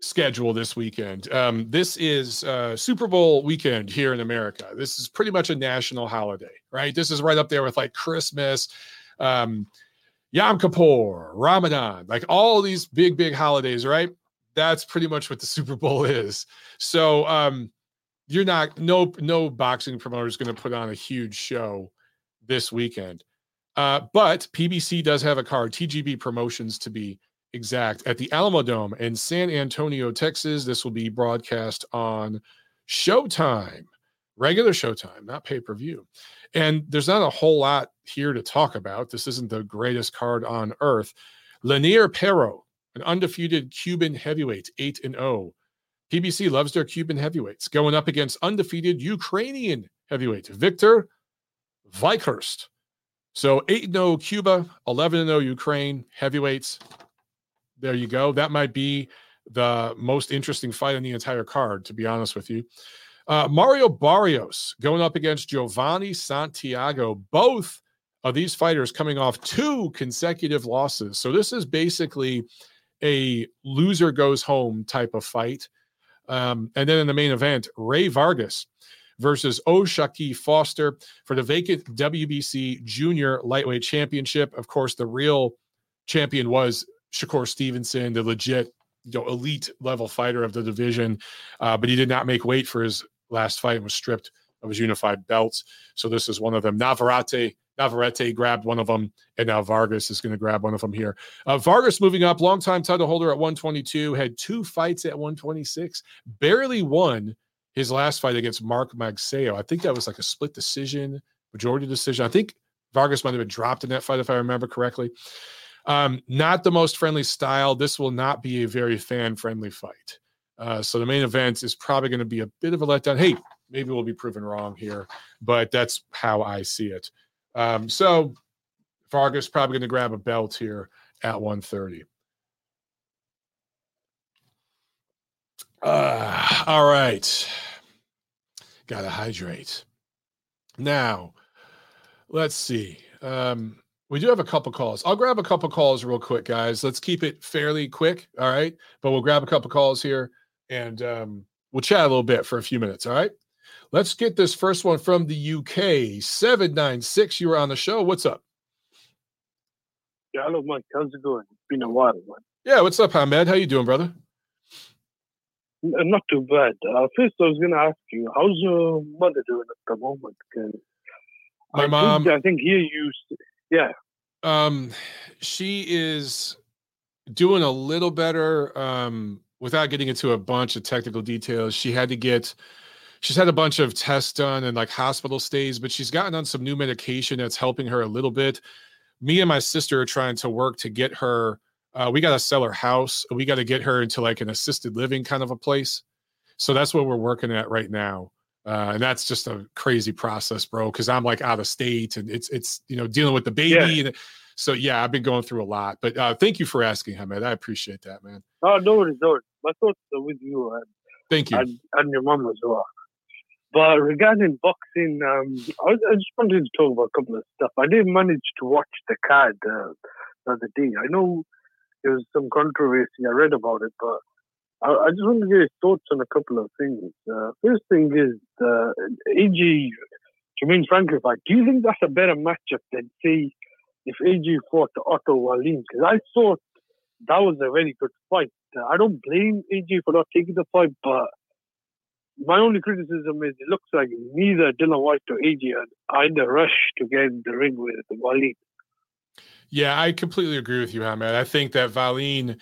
schedule this weekend. Um, this is uh, Super Bowl weekend here in America. This is pretty much a national holiday, right? This is right up there with like Christmas, um, Yom Kippur, Ramadan, like all these big, big holidays, right? That's pretty much what the Super Bowl is. So, um, you're not no no boxing promoter is going to put on a huge show this weekend. Uh, but PBC does have a card, TGB Promotions to be exact, at the Alamodome in San Antonio, Texas. This will be broadcast on Showtime, regular Showtime, not pay per view. And there's not a whole lot here to talk about. This isn't the greatest card on earth. Lenier Pero, an undefeated Cuban heavyweight, 8 and 0, PBC loves their Cuban heavyweights going up against undefeated Ukrainian heavyweight Victor Vykhryst. So 8 0 Cuba, 11 0 Ukraine heavyweights. There you go. That might be the most interesting fight on the entire card, to be honest with you. Uh, Mario Barrios going up against Jovanie Santiago. Both of these fighters coming off two consecutive losses. So this is basically a loser goes home type of fight. Um, and then in the main event, Rey Vargas versus O'Shaquie Foster for the vacant WBC Junior Lightweight Championship. Of course, the real champion was Shakur Stevenson, the legit, you know, elite level fighter of the division, uh, but he did not make weight for his last fight and was stripped of his unified belts. So this is one of them. Navarrete Navarrete grabbed one of them, and now Vargas is going to grab one of them here. Uh, Vargas moving up, longtime title holder at 122, had two fights at 126, barely won his last fight against Mark Magsayo. I think that was like a split decision, majority decision. I think Vargas might have been dropped in that fight, if I remember correctly. Um, not the most friendly style. This will not be a very fan friendly fight. Uh, so the main event is probably going to be a bit of a letdown. Hey, maybe we'll be proven wrong here, but that's how I see it. Um, so Vargas probably going to grab a belt here at 130. Uh, all right. Got to hydrate. Now, let's see. Um, we do have a couple calls. I'll grab a couple calls real quick, guys. Let's keep it fairly quick. All right. But we'll grab a couple calls here and um, we'll chat a little bit for a few minutes. All right. Let's get this first one from the UK. 796, you were on the show. What's up? Yeah, hello, Mike. How's it going? It's been a while, man. Yeah, what's up, Hamed? How you doing, brother? Not too bad. Uh, first, I was going to ask you, how's your mother doing at the moment? My I mom. Think, I think here you, yeah. Um, she is doing a little better. Um, without getting into a bunch of technical details, she had to get she's had a bunch of tests done and like hospital stays, but she's gotten on some new medication that's helping her a little bit. Me and my sister are trying to work to get her Uh, we got to sell her house. We got to get her into like an assisted living kind of a place. So that's what we're working at right now. Uh, and that's just a crazy process, bro. Because I'm like out of state, and it's it's you know dealing with the baby, yeah. and so yeah, I've been going through a lot. But uh, thank you for asking, Hamed. I appreciate that, man. Oh no worries, no worries. My thoughts are with you, and thank you, and, and your mom as well. But regarding boxing, um, I, I, just wanted to talk about a couple of stuff. I didn't manage to watch the card uh, the other day. I know there was some controversy. I read about it, but I, I just want to get your thoughts on a couple of things. Uh, first thing is uh, AJ Jermaine Franklin fight. Do you think that's a better matchup than say if AJ fought Otto Wallin? Because I thought that was a very good fight. I don't blame AJ for not taking the fight, but my only criticism is it looks like neither Dillian Whyte or AJ are in the rush to get in the ring with Wallin. Yeah, I completely agree with you, Hamed. I think that Wallin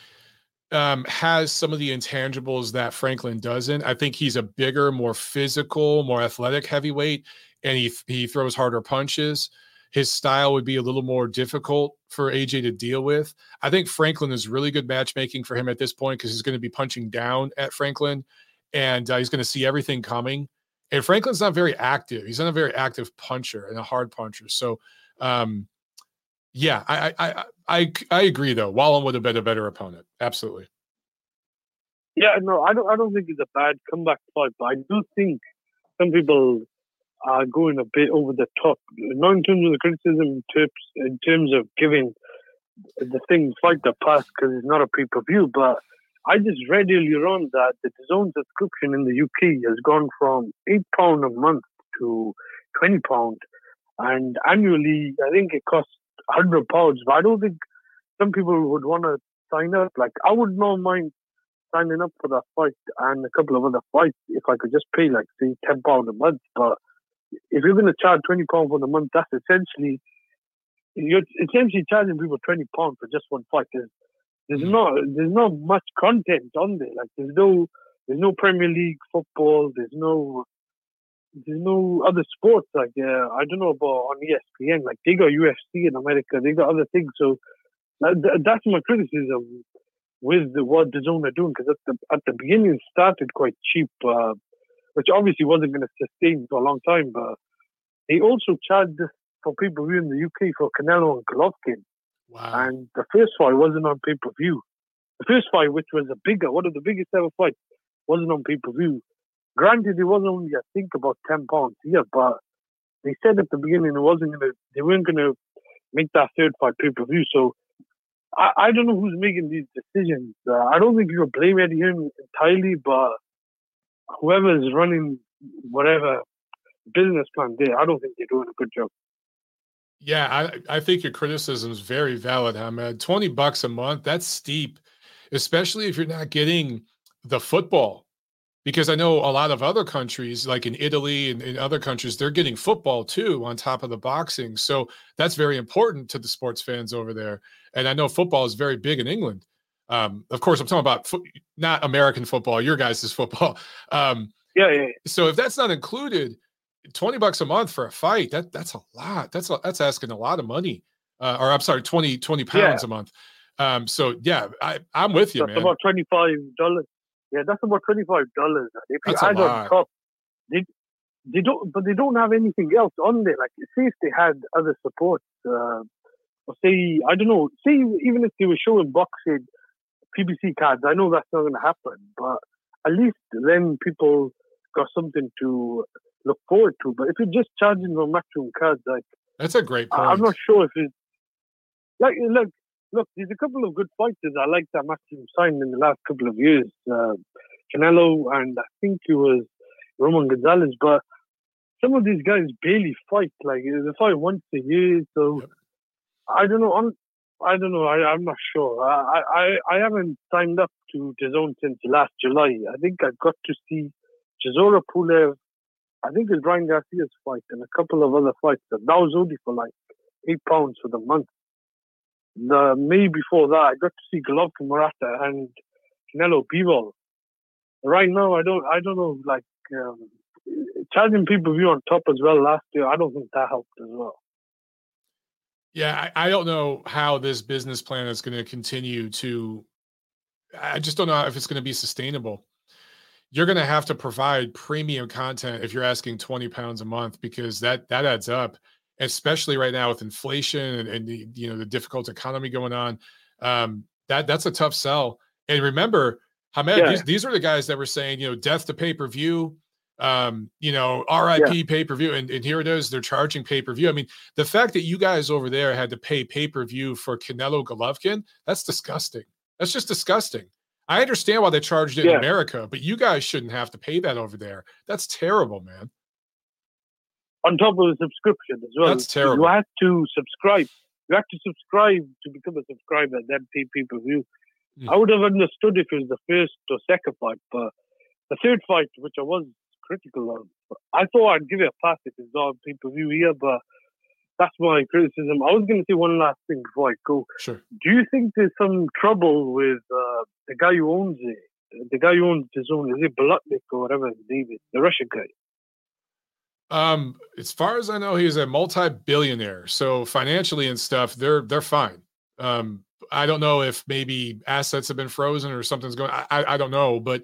um, has some of the intangibles that Franklin doesn't. I think he's a bigger, more physical, more athletic heavyweight, and he he throws harder punches. His style would be a little more difficult for AJ to deal with. I think Franklin is really good matchmaking for him at this point because he's going to be punching down at Franklin and uh, he's going to see everything coming. And Franklin's not very active. He's not a very active puncher and a hard puncher. So, um, yeah, I, I I I agree though. Wallin would have been a better opponent. Absolutely. Yeah, no, I don't. I don't think it's a bad comeback fight, but I do think some people are going a bit over the top. Not in terms of the criticism, tips, in terms of giving the thing fight the pass because it's not a pay per view, but I just read earlier on that the zone subscription in the UK has gone from eight pound a month to twenty pound, and annually I think it costs hundred pounds. But I don't think some people would want to sign up. Like I would not mind signing up for that fight and a couple of other fights if I could just pay like say ten pound a month. But if you're going to charge twenty pound for the month, that's essentially you're essentially charging people twenty pound for just one fight. There's not there's not much content on there. Like there's no there's no Premier League football. There's no there's no other sports like uh, I don't know about on ESPN. Like they got UFC in America. They got other things. So that, that's my criticism with the, what DAZN are doing because at the at the beginning it started quite cheap, uh, which obviously wasn't going to sustain for a long time. But they also charged for people who in the UK for Canelo and Golovkin. Wow. And the first fight wasn't on pay per view. The first fight, which was a bigger, one of the biggest ever fights, wasn't on pay per view. Granted, it was only I think about ten pounds here, but they said at the beginning it wasn't gonna, they weren't gonna make that third fight pay per view. So I, I don't know who's making these decisions. Uh, I don't think you can blame Eddie Hearn entirely, but whoever's running whatever business plan there, I don't think they're doing a good job. Yeah, I, I think your criticism is very valid, Hamed. 20 bucks a month, that's steep, especially if you're not getting the football. Because I know a lot of other countries, like in Italy and in other countries, they're getting football too on top of the boxing. So that's very important to the sports fans over there. And I know football is very big in England. Um, of course, I'm talking about fo- not American football, your guys' football. Um, yeah, yeah, yeah. So if that's not included, 20 bucks a month for a fight that that's a lot that's a, that's asking a lot of money uh, or i'm sorry 20 20 pounds yeah. a month. Um so yeah i i'm with you that's man. about 25 dollars. Yeah that's about 25 dollars if you that's add on top they, they don't but they don't have anything else on there. Like say if they had other support uh, or say i don't know say even if they were showing boxing pbc cards i know that's not going to happen but at least then people got something to look forward to. But if you're just charging for matchroom cards, like that's a great point. I'm not sure if it's like look, look. There's a couple of good fighters I like that matchroom signed in the last couple of years. Uh, Canelo and I think it was Roman Gonzalez, but some of these guys barely fight. Like they fight once a year, so yep. I don't know. I'm, I don't know. I, I'm not sure. I, I I haven't signed up to DAZN since last July. I think I got to see Chisora Pulev I think it's Ryan Garcia's fight and a couple of other fights. That was only for like eight pounds for the month. The May before that, I got to see Golovkin Murata and Canelo Bivol. Right now, I don't, I don't know, like um, charging people view on top as well last year. I don't think that helped as well. Yeah, I, I don't know how this business plan is going to continue to. I just don't know if it's going to be sustainable. You're going to have to provide premium content if you're asking 20 pounds a month because that that adds up, especially right now with inflation and, and the you know the difficult economy going on. Um, that that's a tough sell. And remember, Hamed, yeah. these, these are the guys that were saying, you know, death to pay per view, um, you know, RIP yeah. pay per view, and, and here it is, they're charging pay per view. I mean, the fact that you guys over there had to pay pay per view for Canelo Golovkin, that's disgusting. That's just disgusting. I understand why they charged it yeah. in America, but you guys shouldn't have to pay that over there. That's terrible, man. On top of the subscription as well. That's terrible. You have to subscribe. You have to subscribe to become a subscriber, then pay pay per view. Mm. I would have understood if it was the first or second fight, but the third fight, which I was critical of. I thought I'd give it a pass if it's not pay per view here, but that's my criticism. I was going to say one last thing before I go. Sure. Do you think there's some trouble with uh, the guy who owns it? The guy who owns his own, is it Blutnik or whatever his name is, the Russian guy? Um, as far as I know, he's a multi-billionaire. So financially and stuff, they're they're fine. Um, I don't know if maybe assets have been frozen or something's going. I I don't know, but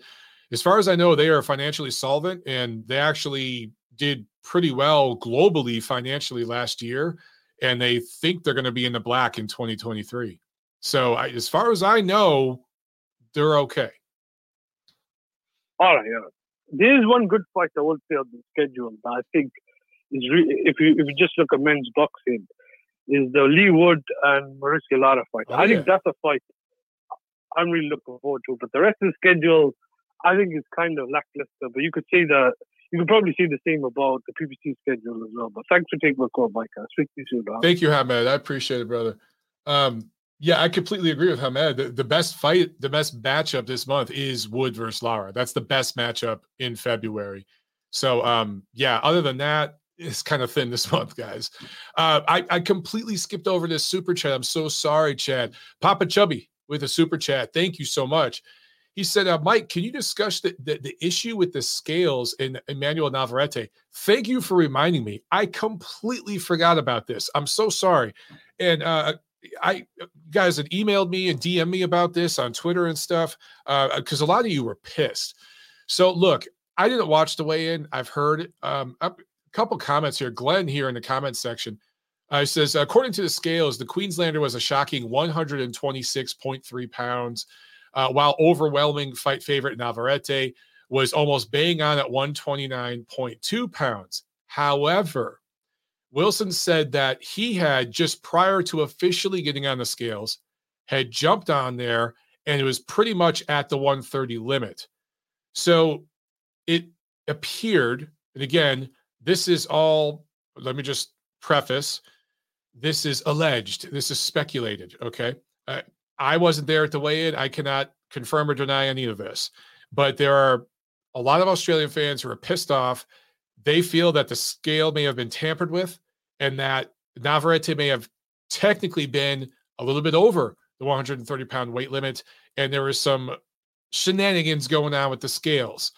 as far as I know, they are financially solvent and they actually did pretty well globally financially last year. And they think they're going to be in the black in 2023. So, I, as far as I know, they're okay. All right. Yeah. There is one good fight I will say on the schedule that I think is re- if you if you just look at men's boxing, is the Leigh Wood and Mauricio Lara fight. Oh, I think that's a fight I'm really looking forward to. But the rest of the schedule, I think is kind of lackluster. But you could say that you could probably see the same about the PBC schedule as well. But thanks for taking my call, Mike. I'll speak to you soon. Thank you, Hamed. I appreciate it, brother. Um, yeah, I completely agree with Hamed. The, the, best fight, the best matchup this month is Wood versus Lara. That's the best matchup in February. So, um, yeah, other than that, it's kind of thin this month, guys. Uh, I, I completely skipped over this super chat. I'm so sorry, Chad. Papa Chubby with a super chat. Thank you so much. He said, uh, Mike, can you discuss the, the, the issue with the scales in Emmanuel Navarrete? Thank you for reminding me. I completely forgot about this. I'm so sorry. And uh, I guys had emailed me and DM me about this on Twitter and stuff because uh, a lot of you were pissed. So look, I didn't watch the weigh in. I've heard um, a couple comments here. Glenn here in the comments section uh, says, according to the scales, the Queenslander was a shocking 126.3 pounds uh, while overwhelming fight favorite Navarrete was almost bang on at 129.2 pounds. However, Wilson said that he had just prior to officially getting on the scales, had jumped on there and it was pretty much at the 130 limit. So it appeared, and again, this is all, let me just preface this is alleged, this is speculated. Okay. Uh, I wasn't there at the weigh in. I cannot confirm or deny any of this. But there are a lot of Australian fans who are pissed off. They feel that the scale may have been tampered with and that Navarrete may have technically been a little bit over the 130 pound weight limit. And there was some shenanigans going on with the scales.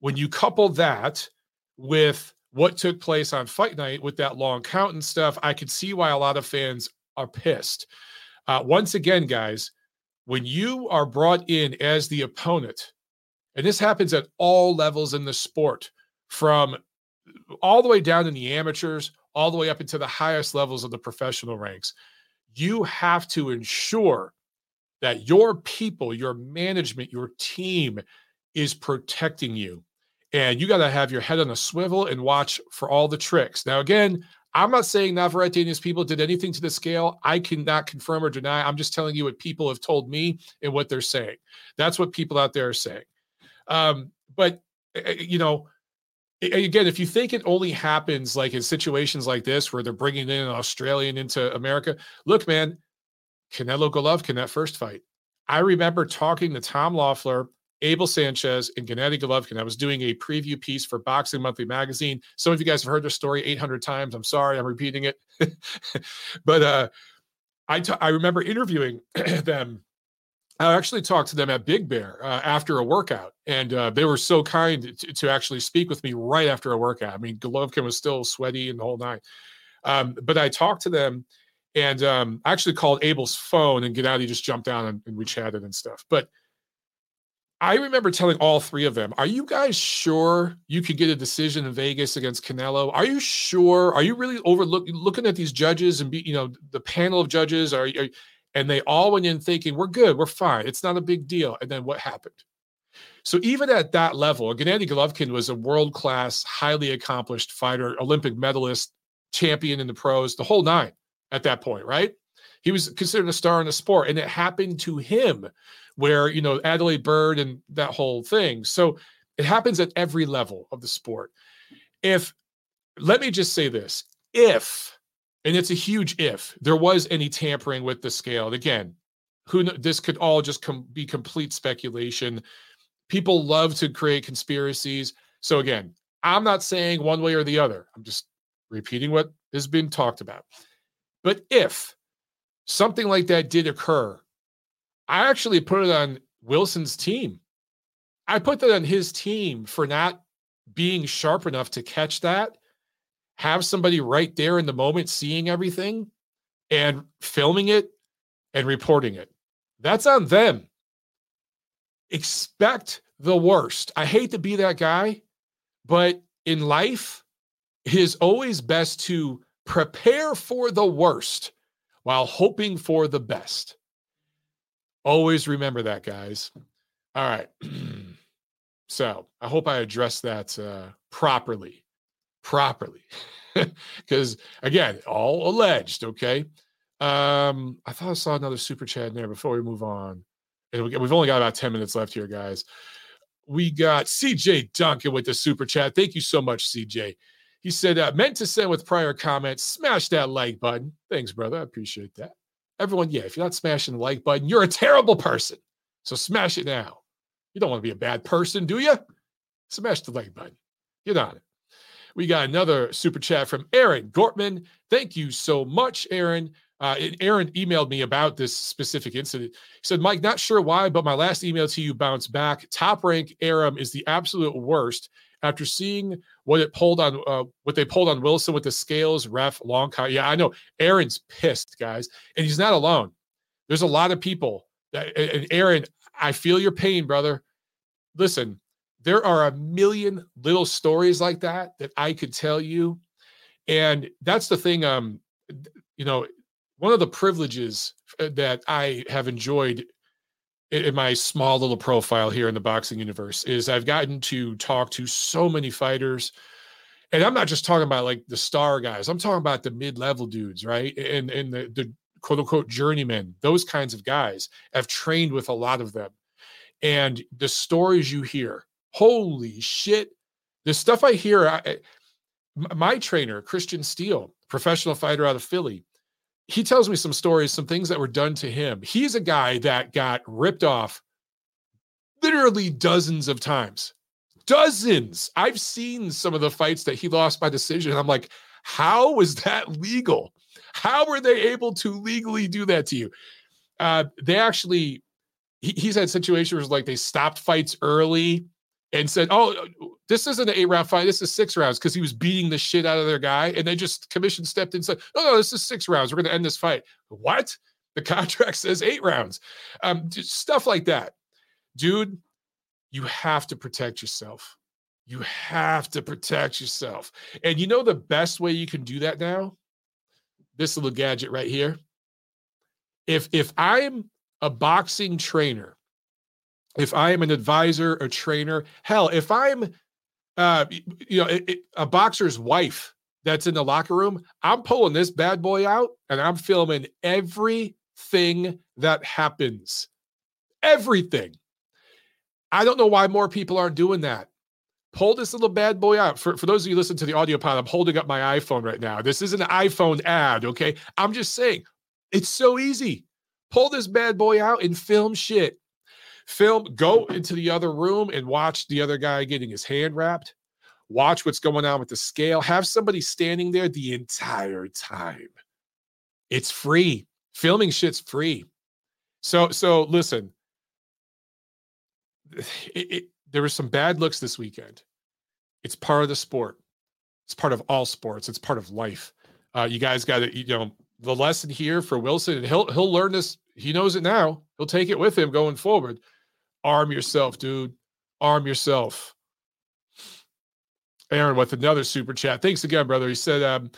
When you couple that with what took place on fight night with that long count and stuff, I could see why a lot of fans are pissed. Uh, once again, guys, when you are brought in as the opponent, and this happens at all levels in the sport, from all the way down in the amateurs, all the way up into the highest levels of the professional ranks, you have to ensure that your people, your management, your team is protecting you. And you got to have your head on a swivel and watch for all the tricks. Now, again, I'm not saying Navarrete and his people did anything to the scale. I cannot confirm or deny. I'm just telling you what people have told me and what they're saying. That's what people out there are saying. Um, but you know, again, if you think it only happens like in situations like this where they're bringing in an Australian into America, look, man, Canelo Golovkin that first fight. I remember talking to Tom Loeffler Abel Sanchez and Gennady Golovkin. I was doing a preview piece for Boxing Monthly magazine. Some of you guys have heard this story 800 times. I'm sorry, I'm repeating it. but uh, I, t- I remember interviewing them. I actually talked to them at Big Bear uh, after a workout, and uh, they were so kind to, to, actually speak with me right after a workout. I mean, Golovkin was still sweaty and the whole night. Um, but I talked to them, And um, I actually called Abel's phone and Gennady just jumped down and, and we chatted and stuff. But I remember telling all three of them, "Are you guys sure you could get a decision in Vegas against Canelo? Are you sure? Are you really overlooking looking at these judges and be, you know, the panel of judges? Are, are and they all went in thinking we're good, we're fine, it's not a big deal. And then what happened? So even at that level, Gennady Golovkin was a world class, highly accomplished fighter, Olympic medalist, champion in the pros, the whole nine at that point, right? He was considered a star in the sport, and it happened to him where, you know, Adalaide Byrd and that whole thing. So it happens at every level of the sport. If, let me just say this if, and it's a huge if, there was any tampering with the scale, and again, who this could all just com- be complete speculation. People love to create conspiracies. So again, I'm not saying one way or the other. I'm just repeating what has been talked about. But if something like that did occur I actually put it on Wilson's team. I put that on his team for not being sharp enough to catch that, have somebody right there in the moment seeing everything and filming it and reporting it. That's on them. Expect the worst. I hate to be that guy, but in life, it is always best to prepare for the worst while hoping for the best. Always remember that, guys. All right. so I hope I addressed that uh, properly. Properly. Because again, all alleged. Okay. Um, I thought I saw another super chat in there before we move on. And we've only got about 10 minutes left here, guys. We got CJ Duncan with the super chat. Thank you so much, CJ. He said, uh, meant to send with prior comments. Smash that like button. Thanks, brother. I appreciate that. Everyone, yeah, if you're not smashing the like button, you're a terrible person. So smash it now. You don't want to be a bad person, do you? Smash the like button. Get on it. We got another super chat from Aaron Gortman. Thank you so much, Aaron. Uh, Aaron emailed me about this specific incident. He said, Mike, not sure why, but my last email to you bounced back. Top rank Arum is the absolute worst after seeing what it pulled on uh, what they pulled on Wilson with the scales, ref, long count. Yeah, I know. Aaron's pissed, guys, and he's not alone. There's a lot of people that, and Aaron, I feel your pain, brother. Listen, there are a million little stories like that that I could tell you, and that's the thing. Um, you know, one of the privileges uh, that I have enjoyed in my small little profile here in the boxing universe is I've gotten to talk to so many fighters. And I'm not just talking about like the star guys. I'm talking about the mid-level dudes, right? And and the, the quote unquote journeymen, those kinds of guys. I've trained with a lot of them. And the stories you hear, holy shit. The stuff I hear, I, my trainer, Christian Steele, professional fighter out of Philly, he tells me some stories, some things that were done to him. He's a guy that got ripped off literally dozens of times. Dozens. I've seen some of the fights that he lost by decision. I'm like, how was that legal? How were they able to legally do that to you? Uh, they actually, he, he's had situations like they stopped fights early and said, "Oh, this isn't an eight round fight. This is six rounds," because he was beating the shit out of their guy, and they just commission stepped in and said, "No, no, this is six rounds. We're going to end this fight." What? The contract says eight rounds. Um, stuff like that, dude. You have to protect yourself. You have to protect yourself. And you know the best way you can do that now? This little gadget right here. If if I'm a boxing trainer if I am an advisor, a trainer, hell, if I'm, uh, you know, it, it, a boxer's wife that's in the locker room, I'm pulling this bad boy out and I'm filming everything that happens. Everything. I don't know why more people aren't doing that. Pull this little bad boy out. For, for those of you listen to the audio pod, I'm holding up my iPhone right now. This is an iPhone ad, okay? I'm just saying, it's so easy. Pull this bad boy out and film shit film go into the other room and watch the other guy getting his hand wrapped. Watch what's going on with the scale. Have somebody standing there the entire time. It's free. Filming shit's free. So so listen. It, it, there were some bad looks this weekend. It's part of the sport. It's part of all sports. It's part of life. Uh, you guys got to you know the lesson here for Wilson, and he'll he'll learn this. He knows it now. He'll take it with him going forward. Arm yourself, dude. Arm yourself. Aaron with another super chat. Thanks again, brother. He said, um,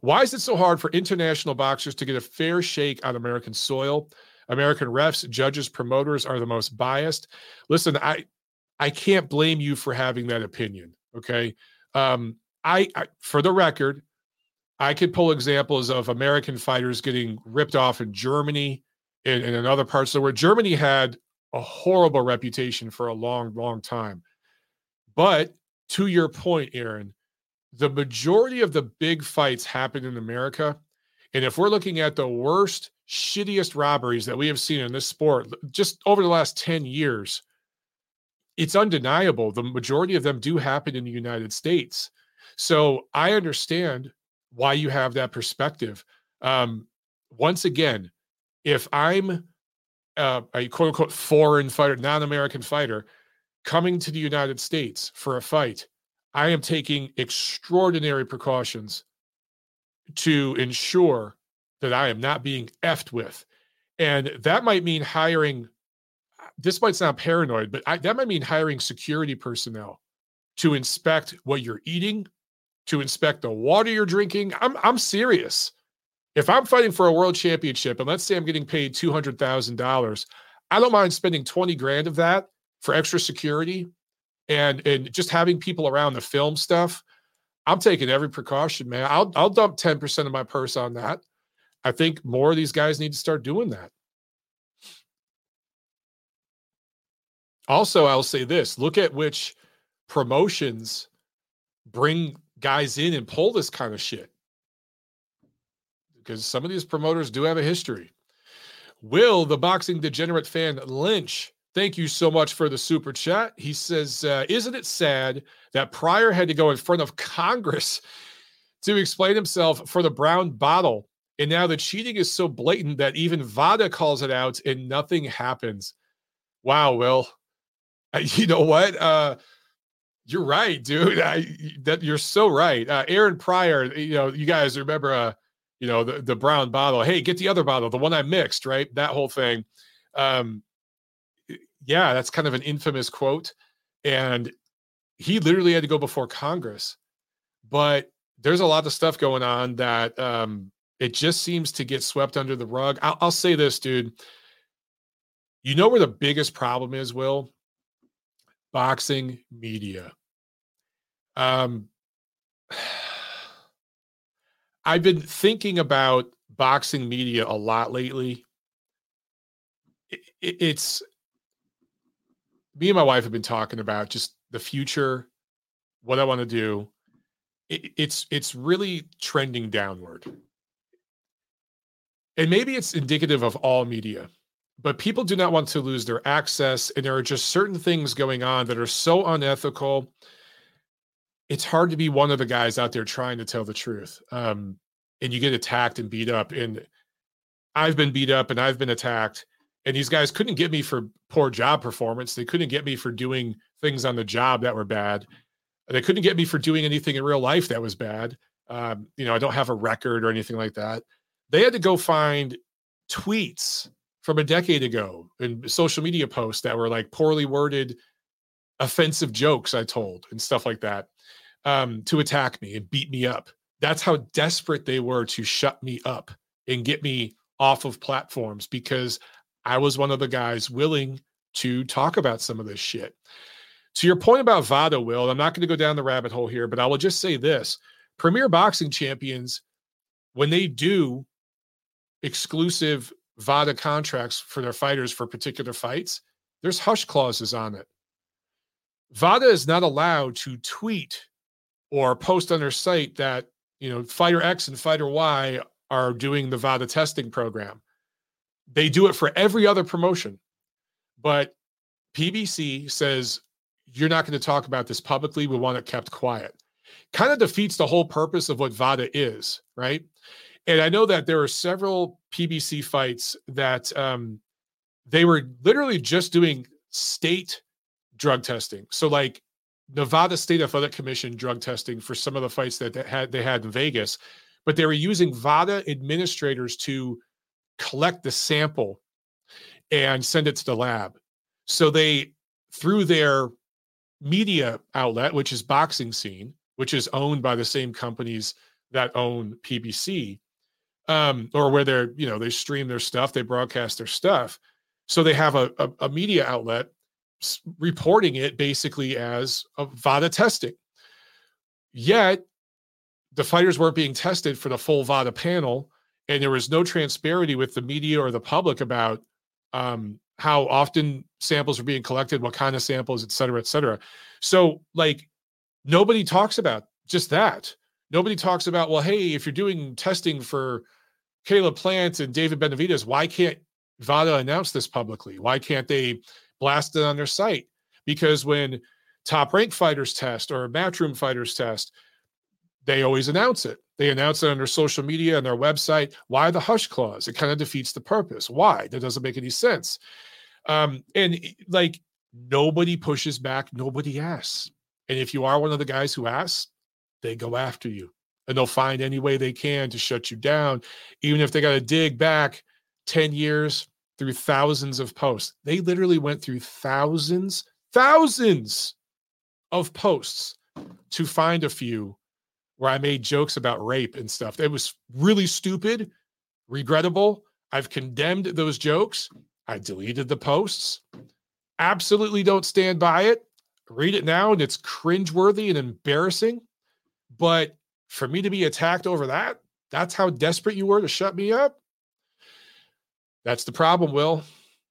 "Why is it so hard for international boxers to get a fair shake on American soil? American refs, judges, promoters are the most biased." Listen, I I can't blame you for having that opinion. Okay, um, I, I for the record, I could pull examples of American fighters getting ripped off in Germany in other parts of the world. Germany had a horrible reputation for a long, long time. But to your point, Aaron, the majority of the big fights happen in America. And if we're looking at the worst, shittiest robberies that we have seen in this sport just over the last 10 years, it's undeniable. The majority of them do happen in the United States. So I understand why you have that perspective. Um, once again, if I'm uh, a quote unquote foreign fighter, non American fighter, coming to the United States for a fight, I am taking extraordinary precautions to ensure that I am not being effed with. And that might mean hiring, this might sound paranoid, but I, that might mean hiring security personnel to inspect what you're eating, to inspect the water you're drinking. I'm I'm serious. If I'm fighting for a world championship and let's say I'm getting paid $200,000, I don't mind spending 20 grand of that for extra security and and just having people around to film stuff. I'm taking every precaution, man. I'll I'll dump 10% of my purse on that. I think more of these guys need to start doing that. Also, I'll say this, look at which promotions bring guys in and pull this kind of shit. Because some of these promoters do have a history. Will, the boxing degenerate fan Lynch, thank you so much for the super chat. He says, uh, Isn't it sad that Pryor had to go in front of Congress to explain himself for the brown bottle? And now the cheating is so blatant that even VADA calls it out and nothing happens. Wow, Will. Uh, you know what? Uh, you're right, dude. I, that you're so right. Uh, Aaron Pryor, you know, you guys remember, uh, you know, the, the brown bottle. Hey, get the other bottle, the one I mixed, right? That whole thing. Um, yeah, that's kind of an infamous quote. And he literally had to go before Congress. But there's a lot of stuff going on that um, it just seems to get swept under the rug. I'll, I'll say this, dude. You know where the biggest problem is, Will? boxing media. Um, I've been thinking about boxing media a lot lately. It, it, it's me and my wife have been talking about just the future, what I want to do. It, it's it's really trending downward, and maybe it's indicative of all media but people do not want to lose their access and there are just certain things going on that are so unethical it's hard to be one of the guys out there trying to tell the truth um, and you get attacked and beat up and i've been beat up and i've been attacked and these guys couldn't get me for poor job performance they couldn't get me for doing things on the job that were bad they couldn't get me for doing anything in real life that was bad um, you know i don't have a record or anything like that they had to go find tweets from a decade ago and social media posts that were like poorly worded offensive jokes I told and stuff like that um, to attack me and beat me up. That's how desperate they were to shut me up and get me off of platforms because I was one of the guys willing to talk about some of this shit. To your point about VADA, Will, I'm not going to go down the rabbit hole here, but I will just say this Premier Boxing Champions, when they do exclusive VADA contracts for their fighters for particular fights, there's hush clauses on it. VADA is not allowed to tweet or post on their site that, you know, fighter X and fighter Y are doing the VADA testing program. They do it for every other promotion. But PBC says, you're not going to talk about this publicly. We want it kept quiet. Kind of defeats the whole purpose of what VADA is, right? And I know that there are several PBC fights that um, they were literally just doing state drug testing. So like Nevada State Athletic Commission drug testing for some of the fights that they had they had in Vegas, but they were using VADA administrators to collect the sample and send it to the lab. So they, through their media outlet, which is Boxing Scene, which is owned by the same companies that own PBC, um, or where they're, you know, they stream their stuff, they broadcast their stuff. So they have a, a, a media outlet reporting it basically as a VADA testing. Yet the fighters weren't being tested for the full VADA panel, and there was no transparency with the media or the public about um, how often samples were being collected, what kind of samples, et cetera, et cetera. So, like, nobody talks about just that. Nobody talks about, well, hey, if you're doing testing for Caleb Plant and David Benavidez, why can't VADA announce this publicly? Why can't they blast it on their site? Because when top rank fighters test or matchroom fighters test, they always announce it. They announce it on their social media and their website. Why the hush clause? It kind of defeats the purpose. Why? That doesn't make any sense. Um, and like nobody pushes back, nobody asks. And if you are one of the guys who asks, they go after you and they'll find any way they can to shut you down, even if they got to dig back 10 years through thousands of posts. They literally went through thousands, thousands of posts to find a few where I made jokes about rape and stuff. It was really stupid, regrettable. I've condemned those jokes. I deleted the posts. Absolutely don't stand by it. Read it now, and it's cringeworthy and embarrassing. But for me to be attacked over that, that's how desperate you were to shut me up. That's the problem, Will.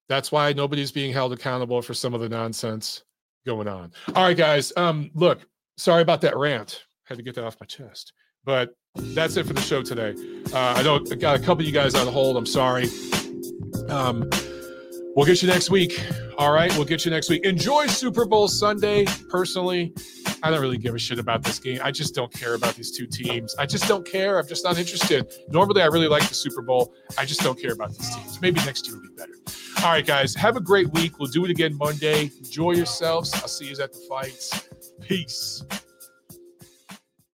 That's why nobody's being held accountable for some of the nonsense going on. All right, guys. Um, look, sorry about that rant. Had to get that off my chest. But that's it for the show today. Uh, I know I got a couple of you guys on hold. I'm sorry. Um, we'll get you next week. All right, we'll get you next week. Enjoy Super Bowl Sunday. Personally, I don't really give a shit about this game. I just don't care about these two teams. I just don't care. I'm just not interested. Normally, I really like the Super Bowl. I just don't care about these teams. Maybe next year will be better. All right, guys, have a great week. We'll do it again Monday. Enjoy yourselves. I'll see you at the fights. Peace.